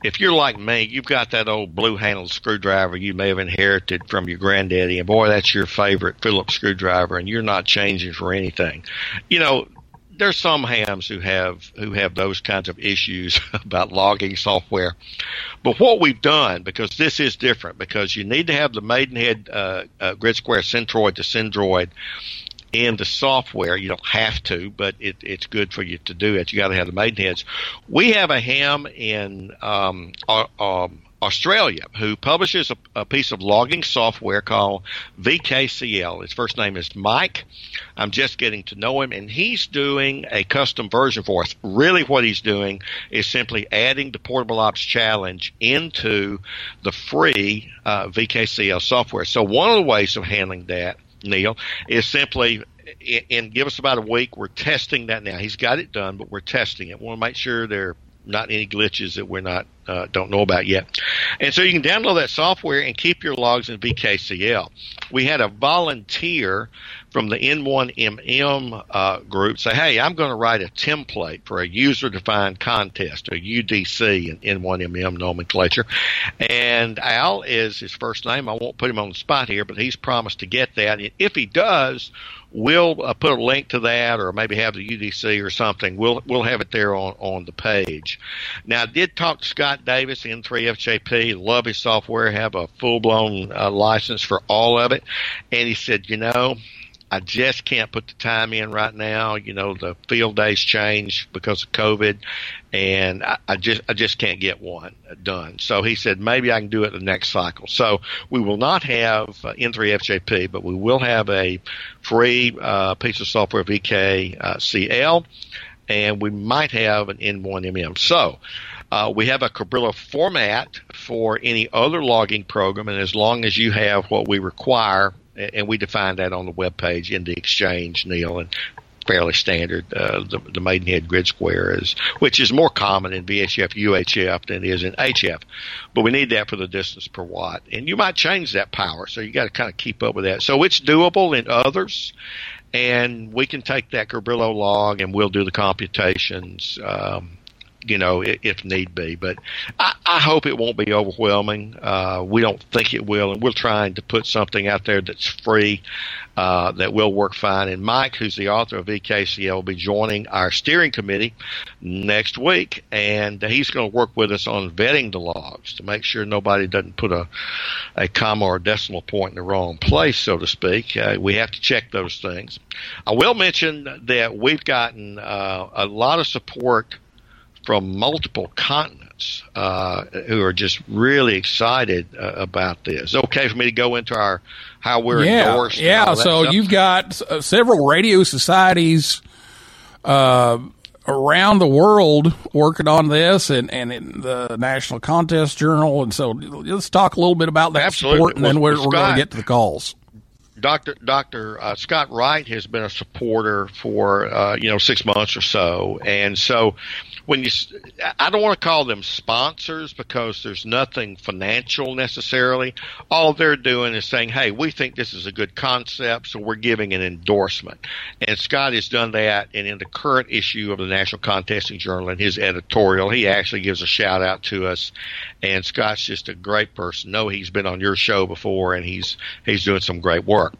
F: If you're like me, you've got that old blue handled screwdriver you may have inherited from your granddaddy, and boy, that's your favorite Phillips screwdriver, and you're not changing for anything. You know, there's some hams who have who have those kinds of issues about logging software. But what we've done, because this is different, because you need to have the Maidenhead uh, uh, Grid Square Centroid to Centroid in the software. You don't have to, but it, it's good for you to do it. You got to have the Maidenheads. We have a ham in um, au- um, Australia who publishes a, a piece of logging software called VKCL. His first name is Mike. I'm just getting to know him, and he's doing a custom version for us. Really, what he's doing is simply adding the Portable Ops Challenge into the free uh, VKCL software. So one of the ways of handling that, Neil, is simply and give us about a week. We're testing that now. He's got it done, but we're testing it. We want to make sure there are not any glitches that we're not uh, don't know about yet. And so you can download that software and keep your logs in VKCL. We had a volunteer from the N1MM uh, group say, "Hey, I'm going to write a template for a user-defined contest, a UDC in N1MM nomenclature." And Al is his first name. I won't put him on the spot here, but he's promised to get that. If he does, we'll uh, put a link to that, or maybe have the UDC or something. We'll we'll have it there on on the page. Now, I did talk to Scott Davis, N3FJP. Love his software. Have a full blown uh, license for all of it, and he said, you know. I just can't put the time in right now. You know, the field days change because of COVID, and I, I just I just can't get one done. So he said maybe I can do it the next cycle. So we will not have uh, N3FJP, but we will have a free uh, piece of software VK uh, and we might have an N1MM. So. Uh, we have a Cabrillo format for any other logging program, and as long as you have what we require, and we define that on the web page in the exchange, Neil, and fairly standard. Uh, the, the Maidenhead grid square is, which is more common in VHF UHF than is in HF, but we need that for the distance per watt. And you might change that power, so you got to kind of keep up with that. So it's doable in others, and we can take that Cabrillo log and we'll do the computations. Um, you know, if need be. But I, I hope it won't be overwhelming. Uh, we don't think it will, and we're trying to put something out there that's free uh, that will work fine. And Mike, who's the author of VKCL, will be joining our steering committee next week, and he's going to work with us on vetting the logs to make sure nobody doesn't put a a comma or decimal point in the wrong place, so to speak. Uh, we have to check those things. I will mention that we've gotten uh, a lot of support from multiple continents uh, who are just really excited uh, about this. Okay, for me to go into our how we're
A: yeah,
F: endorsed.
A: Yeah, so
F: stuff?
A: you've got uh, several radio societies uh, around the world working on this, and, and in the National Contest Journal. And so let's talk a little bit about that
F: Absolutely.
A: support, and then we're, we're going to get to the calls.
F: Dr. Dr. Uh, Scott Wright has been a supporter for uh, you know six months or so, and so when you, I don't want to call them sponsors because there's nothing financial necessarily. All they're doing is saying, "Hey, we think this is a good concept, so we're giving an endorsement." And Scott has done that, and in the current issue of the National Contesting Journal, in his editorial, he actually gives a shout out to us. And Scott's just a great person. No, he's been on your show before, and he's he's doing some great work.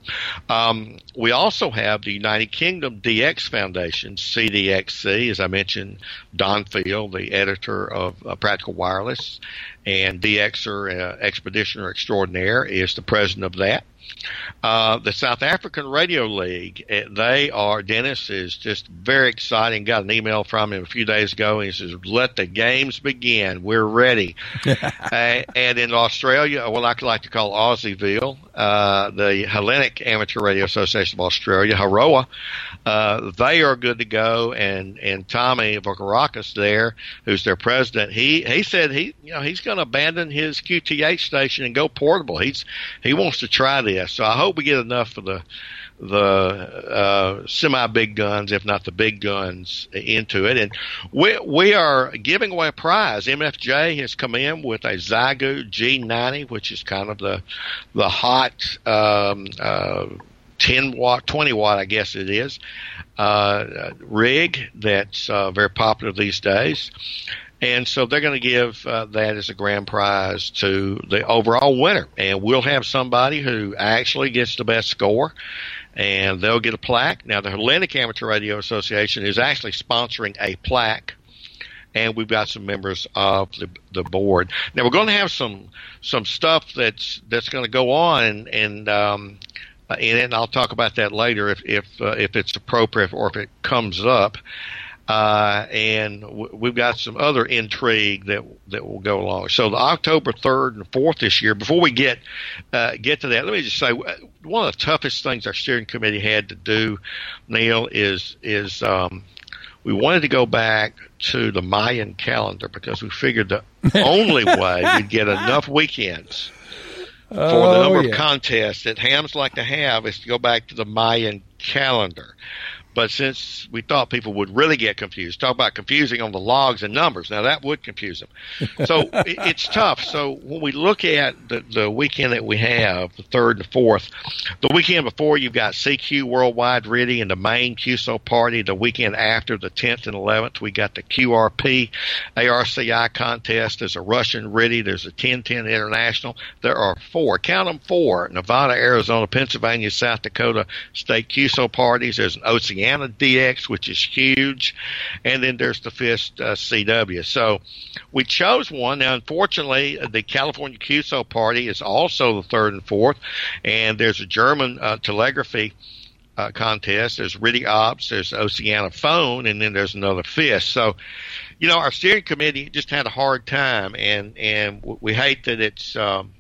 F: Um, we also have the United Kingdom DX Foundation, CDXC, as I mentioned, Don Field, the editor of uh, Practical Wireless, and DXer, uh, Expeditioner Extraordinaire, is the president of that. Uh, the South African Radio League, eh, they are, Dennis is just very exciting. Got an email from him a few days ago, and he says, Let the games begin. We're ready. uh, and in Australia, what I like to call Aussieville, uh, the Hellenic Amateur Radio Association of Australia, HAROA, uh, they are good to go. And, and Tommy Vokarakis there, who's their president, he, he said he, you know, he's going to abandon his QTH station and go portable. He's, he wants to try this. So I hope we get enough of the, the uh, semi big guns, if not the big guns, into it. And we we are giving away a prize. MFJ has come in with a Xiegu G90, which is kind of the the hot um, uh, 10 watt, 20 watt, I guess it is, uh, rig that's uh, very popular these days. And so they're going to give uh, that as a grand prize to the overall winner. And we'll have somebody who actually gets the best score and they'll get a plaque. Now, the Hellenic Amateur Radio Association is actually sponsoring a plaque. And we've got some members of the, the board. Now we're going to have some some stuff that's that's going to go on, and, and um, and I'll talk about that later if if uh, if it's appropriate or if it comes up. Uh, and w- we've got some other intrigue that that will go along. So the October third and fourth this year. Before we get uh, get to that, let me just say one of the toughest things our steering committee had to do, Neil, is is um, we wanted to go back to the Mayan calendar because we figured the only way we'd get enough weekends for the
A: Oh,
F: number
A: yeah.
F: of contests that hams like to have is to go back to the Mayan calendar. But since we thought people would really get confused, talk about confusing on the logs and numbers. Now that would confuse them. So it, it's tough. So when we look at the, the weekend that we have, the third and fourth, the weekend before you've got CQ Worldwide RTTY and the Maine QSO party. The weekend after, the 10th and 11th, we got the QRP ARCI contest. There's a Russian RTTY. There's a 1010 International. There are four. Count them four. Nevada, Arizona, Pennsylvania, South Dakota state QSO parties. There's an Oceania DX, which is huge. And then there's the FIST uh, CW. So we chose one. Now, unfortunately, the California QSO party is also the third and fourth. And there's a German uh, telegraphy uh, contest. There's RTTY Ops, there's Oceania Phone, and then there's another fist. So, you know, our steering committee just had a hard time, and and we hate that it's um,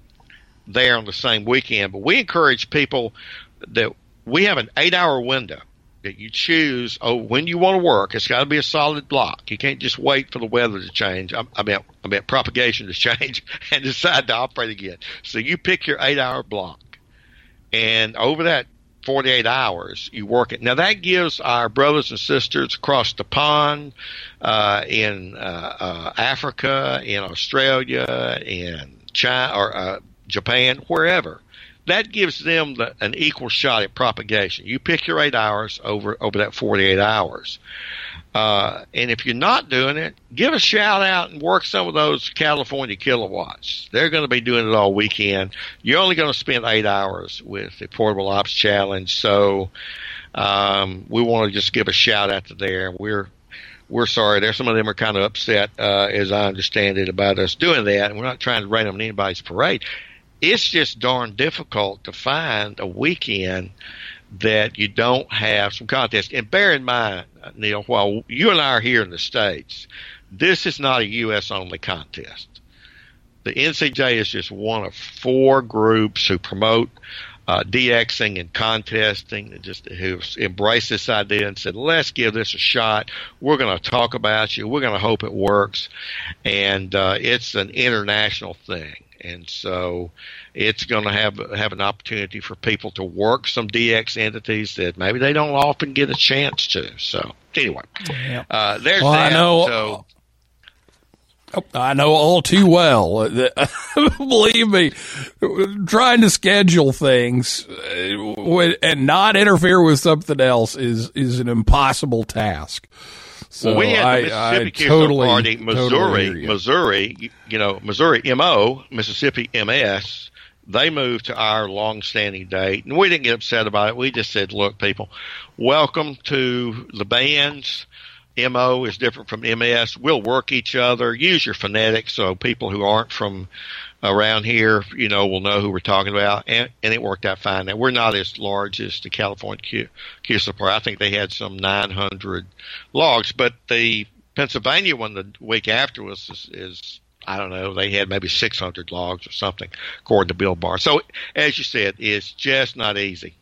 F: there on the same weekend. But we encourage people that we have an eight-hour window that you choose oh when you want to work. It's got to be a solid block. You can't just wait for the weather to change. I, I mean, I mean propagation to change and decide to operate again. So you pick your eight-hour block, and over that 48 hours you work it. Now that gives our brothers and sisters across the pond, uh, in uh, uh, Africa, in Australia, in China or uh, Japan, wherever. That gives them the, an equal shot at propagation. You pick your eight hours over over that 48 hours. Uh, and if you're not doing it, give a shout out and work some of those California kilowatts. They're going to be doing it all weekend. You're only going to spend eight hours with the Portable Ops Challenge. So, um, we want to just give a shout out to there. We're, we're sorry. There, some of them are kind of upset, uh, as I understand it, about us doing that. And we're not trying to rain on anybody's parade. It's just darn difficult to find a weekend that you don't have some contest. And bear in mind, Neil, while you and I are here in the States, this is not a U.S. only contest. The NCJ is just one of four groups who promote uh, DXing and contesting, that just who embraced this idea and said, "Let's give this a shot. We're going to talk about you. We're going to hope it works." And uh, it's an international thing and so it's going to have have an opportunity for people to work some DX entities that maybe they don't often get a chance to. So anyway, uh, there's
A: Well, I know-
F: So,
A: I know all too well. Believe me, trying to schedule things uh, and not interfere with something else is is an impossible task. So
F: well, we had the
A: I,
F: Mississippi
A: I
F: Keystone
A: totally,
F: Party,
A: totally
F: Missouri,
A: hear you.
F: Missouri, you- you know, Missouri MO, Mississippi MS. They moved to our long-standing date, and we didn't get upset about it. We just said, "Look, people, welcome to the bands." MO is different from MS. We'll work each other. Use your phonetics so people who aren't from around here, you know, will know who we're talking about. And, and it worked out fine. Now, we're not as large as the California Q, Q support. I think they had some 900 logs, but the Pennsylvania one the week after us is, is I don't know, they had maybe 600 logs or something, according to Bill Barr. So, as you said, it's just not easy.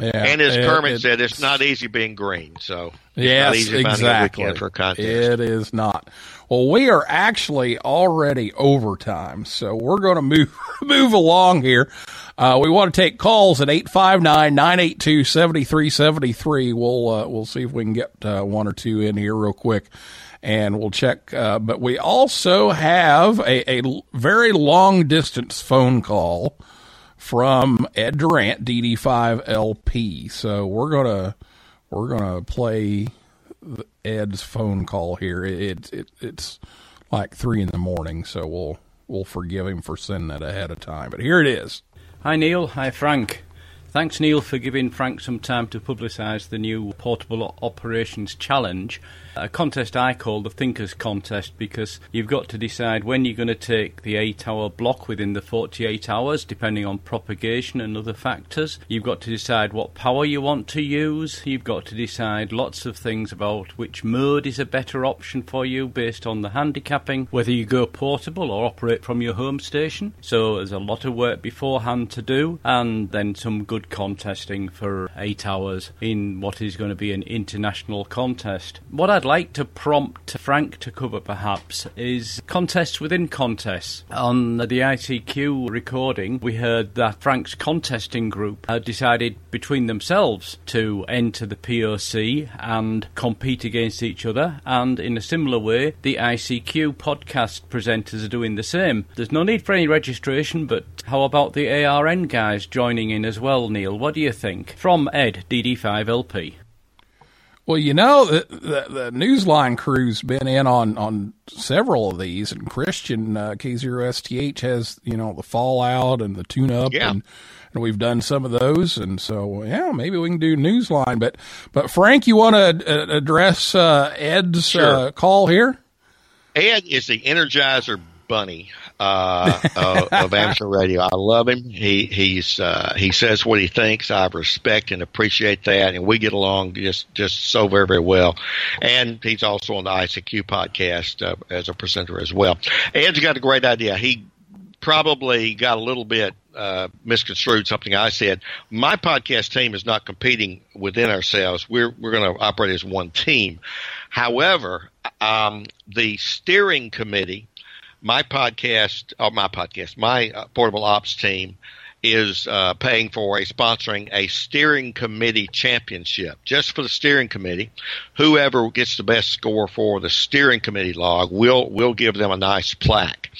A: Yeah,
F: And as
A: it-
F: Kermit
A: it-
F: said, it's not easy being green. So, it's not
A: Yes,
F: easy finding a
A: exactly.
F: for a contest.
A: It is not. Well, we are actually already overtime, so we're going to move move along here. Uh, we want to take calls at 859-982-7373. We'll uh, we'll see if we can get uh, one or two in here real quick, and we'll check. Uh, but we also have a, a, very long distance phone call from Ed Durrant, DD5LP. So we're gonna we're gonna play Ed's phone call here. It, it it's like three in the morning, so we'll we'll forgive him for sending that ahead of time. But here it is.
G: Hi Neil, hi Frank. Thanks Neil for giving Frank some time to publicise the new Portable Operations Challenge, a contest I call the Thinkers Contest because you've got to decide when you're going to take the 8 hour block within the 48 hours, depending on propagation and other factors. You've got to decide what power you want to use. You've got to decide lots of things about which mode is a better option for you based on the handicapping, whether you go portable or operate from your home station. So there's a lot of work beforehand to do, and then some good contesting for eight hours in what is going to be an international contest. What I'd like to prompt Frank to cover perhaps is contests within contests. On the ICQ recording, we heard that Frank's contesting group decided between themselves to enter the POC and compete against each other, and in a similar way, the ICQ podcast presenters are doing the same. There's no need for any registration, but how about the ARN guys joining in as well, Neil? What do you think? From Ed, DD5LP.
A: Well, you know, the, the, the Newsline crew's been in on, on several of these, and Christian uh, K0STH has, you know, the Fallout and the Tune Up,
F: Yeah.
A: and, and we've done some of those. And so, yeah, maybe we can do Newsline. But, but Frank, you want to address uh, Ed's
F: Sure.
A: uh, call here?
F: Ed is the Energizer bunny uh, of, amateur radio. I love him. He he's uh, he says what he thinks. I respect and appreciate that, and we get along just just so very very well. And he's also on the ICQ podcast uh, as a presenter as well. Ed's got a great idea. He probably got a little bit uh, misconstrued something I said. My podcast team is not competing within ourselves. We're we're going to operate as one team. However, um, the steering committee, my podcast, or my podcast, my uh, portable ops team is uh, paying for a sponsoring a steering committee championship just for the steering committee. Whoever gets the best score for the steering committee log, will will give them a nice plaque.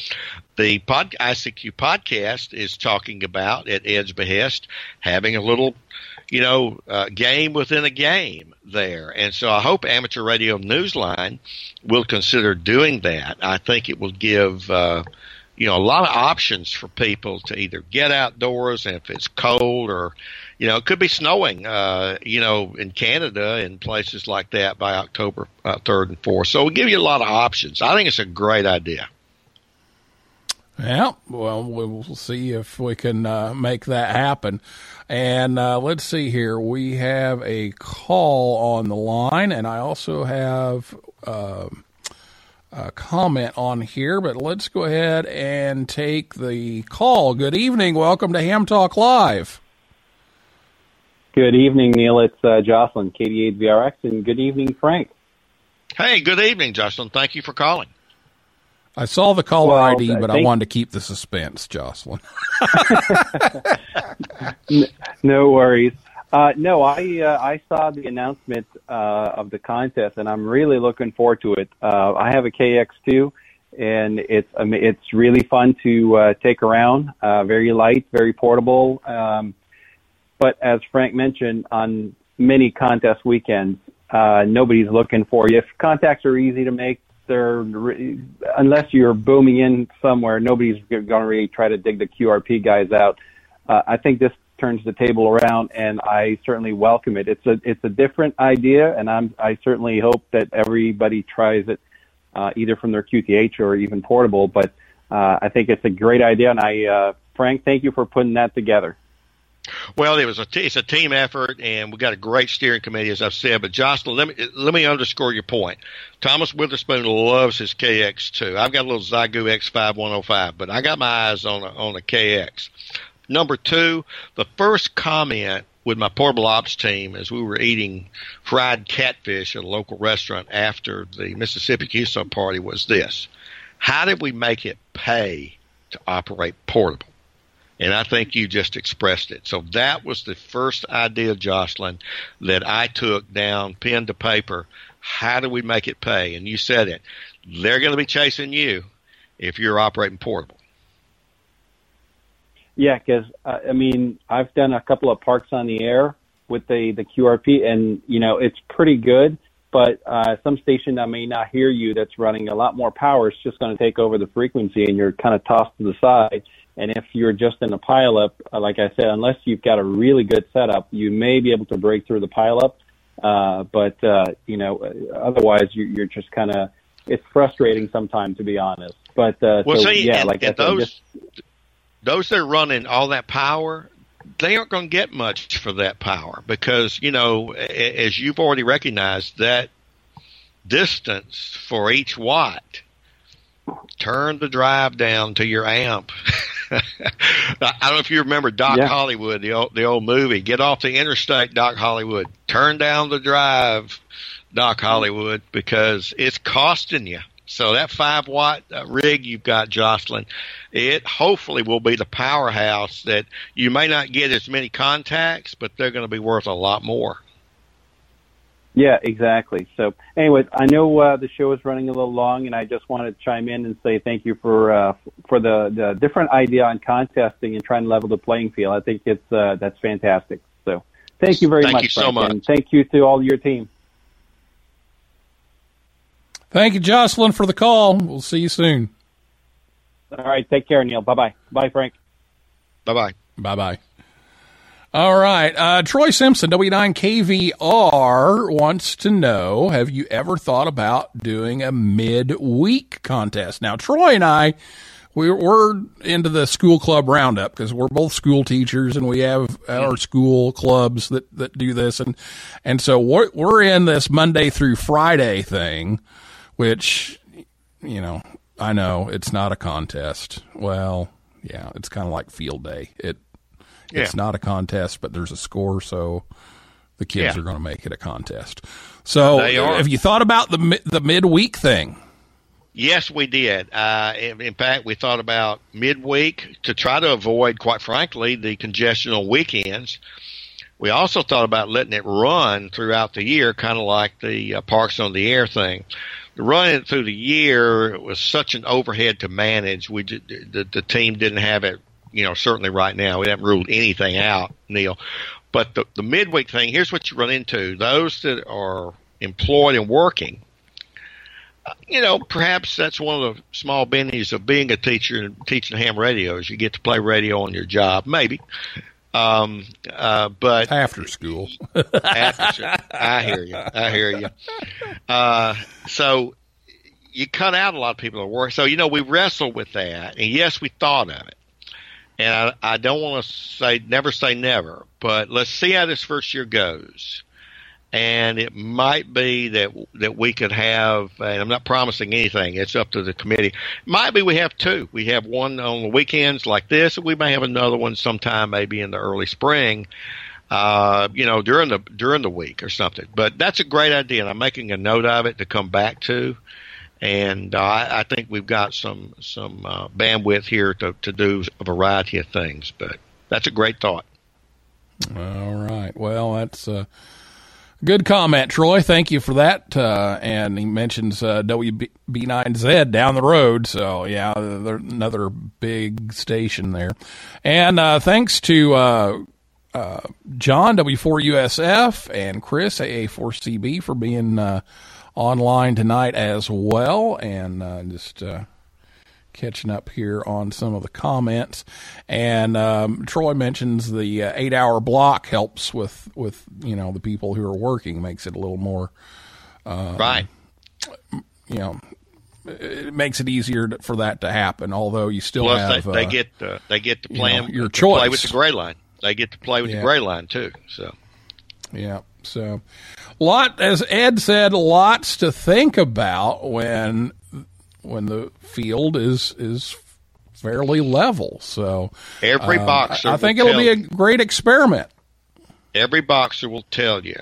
F: The pod, ICQ podcast is talking about at Ed's behest having a little, you know, uh, game within a game there, and so I hope Amateur Radio Newsline will consider doing that. I think it will give. Uh, you know, a lot of options for people to either get outdoors and if it's cold or, you know, it could be snowing, uh, you know, in Canada and places like that by October uh, 3rd and 4th. So it'll give you a lot of options. I think it's a great idea.
A: Yeah, well, we'll see if we can uh, make that happen. And uh, let's see here. We have a call on the line, and I also have uh, a comment on here, but let's go ahead and take the call. Good evening. Welcome to Ham Talk Live.
H: Good evening, Neil. It's uh, Jocelyn, KD8 VRX, and good evening, Frank.
F: Hey, good evening, Jocelyn. Thank you for calling.
A: I saw the caller
H: Well,
A: ID, but I
H: think-
A: wanted to keep the suspense, Jocelyn.
H: No worries. Uh, no, I uh, I saw the announcement uh, of the contest, and I'm really looking forward to it. Uh, I have a KX2, and it's um, it's really fun to uh, take around. Uh, very light, very portable. Um, but as Frank mentioned, on many contest weekends, uh, nobody's looking for you. If contacts are easy to make, they're unless you're booming in somewhere, nobody's going to really try to dig the QRP guys out. Uh, I think this turns the table around, and I certainly welcome it. It's a it's a different idea, and I'm I certainly hope that everybody tries it, uh, either from their QTH or even portable. But uh, I think it's a great idea, and I uh, Frank, thank you for putting that together.
F: Well, it was a t- it's a team effort, and we got a great steering committee, as I've said. But Jocelyn, let me let me underscore your point. Thomas Witherspoon loves his KX2. I've got a little Xiegu X5105, but I got my eyes on a, on a KX. Number two, the first comment with my portable ops team as we were eating fried catfish at a local restaurant after the Mississippi QSO party was this: How did we make it pay to operate portable? And I think you just expressed it. So that was the first idea, Jocelyn, that I took down pen to paper. How do we make it pay? And you said it. They're going to be chasing you if you're operating portable.
H: Yeah, because uh, I mean, I've done a couple of parks on the air with the the QRP, and you know, it's pretty good. But uh, some station that may not hear you that's running a lot more power is just going to take over the frequency, and you're kind of tossed to the side. And if you're just in a pileup, uh, like I said, unless you've got a really good setup, you may be able to break through the pileup. Uh, but uh, you know, uh, otherwise, you, you're just kind of it's frustrating sometimes, to be honest. But uh,
F: Well,
H: so
F: see,
H: yeah,
F: and,
H: like
F: and
H: I said,
F: those
H: just
F: those that are running all that power, they aren't going to get much for that power because you know, as you've already recognized, that distance for each watt. Turn the drive down to your amp. I don't know if you remember Doc
H: Yeah.
F: Hollywood, the old, the old movie. Get off the interstate, Doc Hollywood. Turn down the drive, Doc Hollywood, because it's costing you. So that five watt uh, rig you've got, Jocelyn, it hopefully will be the powerhouse that you may not get as many contacts, but they're going to be worth a lot more.
H: Yeah, exactly. So, anyway, I know uh, the show is running a little long, and I just wanted to chime in and say thank you for uh, for the, the different idea on contesting and trying to level the playing field. I think it's uh, that's fantastic. So, thank you very
F: Thank
H: much,
F: you so
H: Frank,
F: much.
H: and thank you to all your team.
A: Thank you, Jocelyn, for the call. We'll see you soon.
H: All right, take care, Neil. Bye bye. Bye, Frank.
F: Bye bye.
A: Bye bye. All right. Uh, Troy Simpson, W9KVR, wants to know Have you ever thought about doing a mid-week contest? Now, Troy and I, we're, we're into the school club roundup because we're both school teachers and we have our school clubs that, that do this. And, and so we're, we're in this Monday through Friday thing, which, you know, I know it's not a contest. Well, yeah, it's kind of like field day. It, it's not a contest, but there's a score, so the kids
F: Yeah.
A: are going to make it a contest. So,
F: They
A: have you thought about the the midweek thing?
F: Yes, we did. Uh, in, in fact, we thought about midweek to try to avoid, quite frankly, the congestion on weekends. We also thought about letting it run throughout the year, kind of like the uh, Parks on the Air thing. Running it through the year was such an overhead to manage. We did, the, the team didn't have it, you know, certainly right now. We haven't ruled anything out, Neil. But the, the midweek thing, here's what you run into. Those that are employed and working, you know, perhaps that's one of the small bennies of being a teacher and teaching ham radio is you get to play radio on your job, maybe. Um, uh, but
A: After school.
F: after, school, I hear you. I hear you. Uh, so you cut out a lot of people at work. So, you know, we wrestled with that. And yes, we thought of it. And I, I don't want to say never say never, but let's see how this first year goes. And it might be that that we could have, and I'm not promising anything. It's up to the committee. Might be we have two. We have one on the weekends like this, and we may have another one sometime, maybe in the early spring uh, you know, during the during the week or something. But that's a great idea, and I'm making a note of it to come back to. And uh, I I think we've got some some uh, bandwidth here to to do a variety of things. But that's a great thought.
A: All right. Well, that's a good comment, Troy. Thank you for that. Uh, and he mentions uh, WB9Z down the road. So, yeah, another big station there. And uh, thanks to uh, uh, John, W4USF, and Chris, AA4CB, for being uh, online tonight as well. And uh, just. Uh, catching up here on some of the comments. And um, Troy mentions the uh, eight-hour block helps with with you know the people who are working, makes it a little more
F: right.
A: you know. It makes it easier for that to happen. Although you still
F: Plus,
A: have
F: they, they
A: uh,
F: get they get to play
A: know,
F: 'em-
A: your
F: to play
A: choice.
F: with the gray line. They get to play with
A: Yeah.
F: the gray line too. So
A: Yeah. So, lot as Ed said, lots to think about when when the field is is fairly level. So
F: every
A: um,
F: boxer.
A: I, I think it'll be a great experiment.
F: every boxer will tell you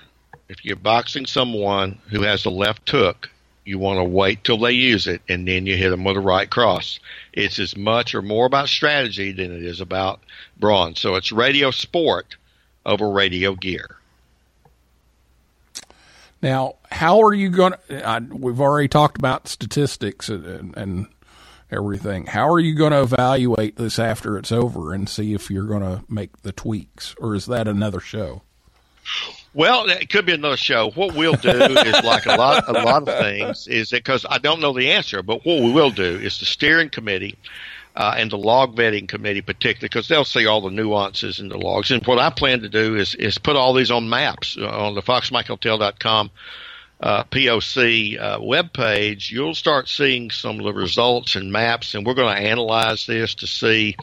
F: if you're boxing someone who has a left hook, you want to wait till they use it and then you hit them with a right cross. It's as much or more about strategy than it is about brawn. So it's radio sport over radio gear.
A: Now, how are you going to? We've already talked about statistics and, and everything. How are you going to evaluate this after it's over and see if you're going to make the tweaks, or is that another show?
F: Well, it could be another show. What we'll do is like a lot, a lot of things is because I don't know the answer, but what we will do is the steering committee uh, and the log vetting committee, particularly because they'll see all the nuances in the logs. And what I plan to do is is put all these on maps uh, on the FoxMikeHotel.com uh, POC uh, webpage. You'll start seeing some of the results and maps, and we're going to analyze this to see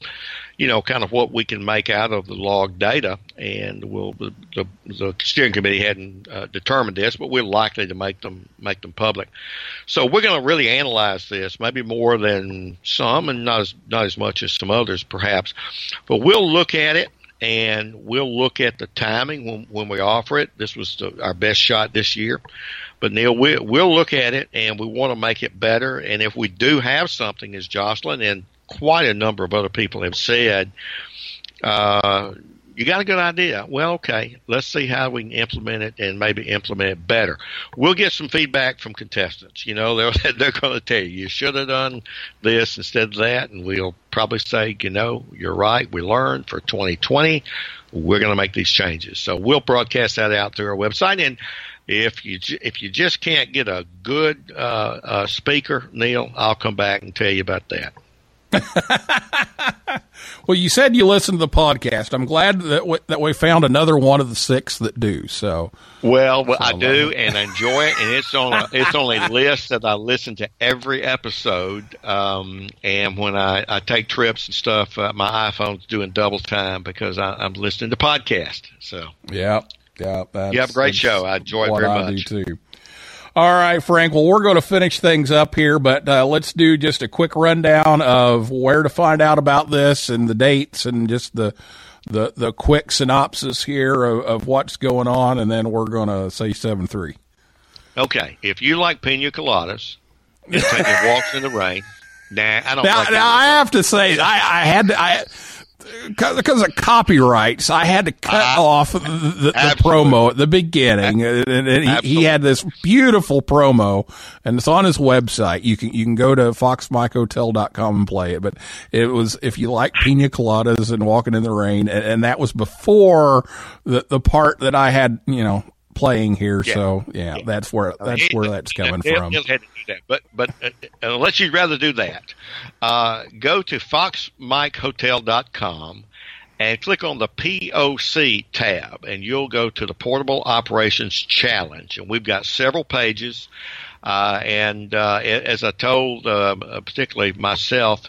F: you know, kind of what we can make out of the log data. And we'll the the, steering committee hadn't uh, determined this, but we're likely to make them make them public. So we're going to really analyze this, maybe more than some, and not as not as much as some others, perhaps. But we'll look at it. And we'll look at the timing when, when we offer it. This was the, our best shot this year. But Neil, we, we'll look at it and we want to make it better. And if we do have something, as Jocelyn and quite a number of other people have said, uh, you got a good idea. Well, okay, let's see how we can implement it and maybe implement it better. We'll get some feedback from contestants. You know, they're, they're going to tell you, you should have done this instead of that. And we'll probably say, you know, you're right. We learned for 2020. We're going to make these changes. So we'll broadcast that out through our website. And if you if you just can't get a good uh, uh, speaker, Neil, I'll come back and tell you about that.
A: Well, you said you listened to the podcast. I'm glad that w- that we found another one of the six that do. So,
F: Well, well I
A: So,
F: do
A: uh,
F: and enjoy it, and it's on a, it's on a list that I listen to every episode. Um, and when I, I take trips and stuff, uh, my iPhone's doing double time because I, I'm listening to podcast. So
A: yeah, yeah. That's,
F: you have a great show. I enjoy it very
A: I
F: much.
A: too. All right, Frank. Well, we're going to finish things up here, but uh, let's do just a quick rundown of where to find out about this and the dates and just the the the quick synopsis here of, of what's going on, and then we're going to say seven three.
F: Okay, if you like pina coladas and taking walks in the rain, nah, I don't
A: Now,
F: like
A: now. I have to say, I, I had to, I because of copyrights, I had to cut
F: Uh,
A: off the, the, the promo at the beginning, he, he had this beautiful promo, and it's on his website. You can you can go to foxmikehotel.com and play it. But it was if you like pina coladas and walking in the rain, and, and that was before the the part that I had, you know. Playing here,
F: Yeah.
A: so yeah, that's where that's where that's coming from.
F: He'll have to do that, but but uh, unless you'd rather do that, uh, go to foxmikehotel.com and click on the POC tab, and you'll go to the Portable Operations Challenge, and we've got several pages. Uh, and uh, as I told, uh, particularly myself,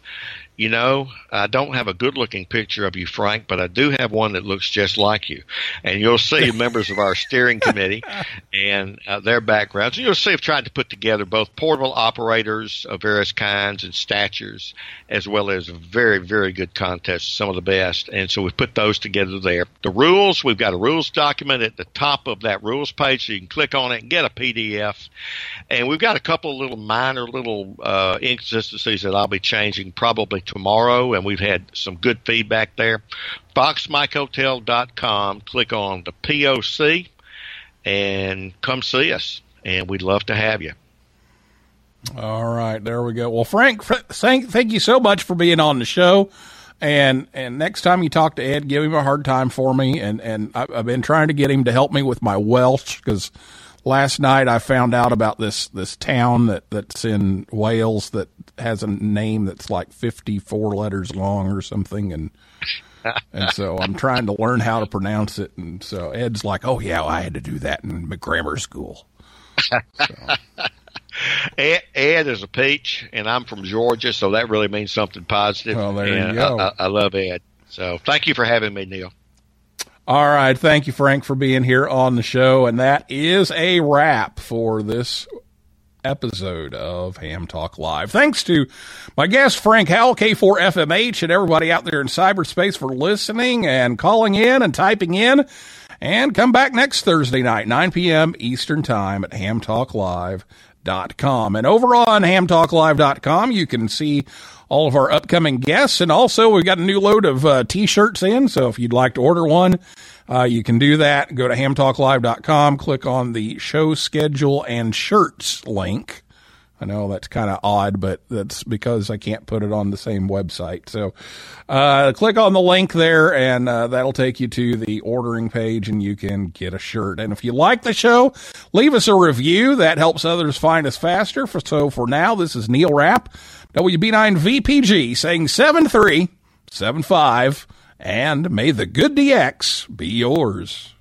F: you know, I don't have a good looking picture of you, Frank, but I do have one that looks just like you. And you'll see members of our steering committee and uh, their backgrounds. And you'll see I've tried to put together both portable operators of various kinds and statures, as well as very, very good contests, some of the best. And so we've put those together there. The rules, we've got a rules document at the top of that rules page, so you can click on it and get a PDF. And we've got a couple of little minor little uh, inconsistencies that I'll be changing probably tomorrow, and we've had some good feedback there. FoxMikeHotel.com, click on the POC, and come see us. And we'd love to have you.
A: All right, there we go. Well, Frank, fr- thank thank you so much for being on the show. And and next time you talk to Ed, give him a hard time for me. And and I, I've been trying to get him to help me with my Welsh because last night I found out about this this town that that's in Wales that has a name that's like fifty four letters long or something, and and so I'm trying to learn how to pronounce it. And so Ed's like, "Oh yeah, I had to do that in grammar school."
F: Ed, Ed is a peach, and I'm from Georgia, so that really means something positive.
A: Well, there you go.
F: I, I, I love Ed. So thank you for having me, Neil.
A: All right. Thank you, Frank, for being here on the show. And that is a wrap for this episode of Ham Talk Live. Thanks to my guest, Frank Howell, K4FMH, and everybody out there in cyberspace for listening and calling in and typing in. And come back next Thursday night, 9 p.m. Eastern Time at hamtalklive.com. And over on hamtalklive.com, you can see all of our upcoming guests. And also, we've got a new load of uh, t shirts in. So if you'd like to order one, uh, you can do that. Go to hamtalklive.com, click on the show schedule and shirts link. I know that's kind of odd, but that's because I can't put it on the same website. So, uh, click on the link there and, uh, that'll take you to the ordering page and you can get a shirt. And if you like the show, leave us a review. That helps others find us faster. For, so for now, this is Neil Rapp, WB9VPG saying 7375 and may the good DX be yours.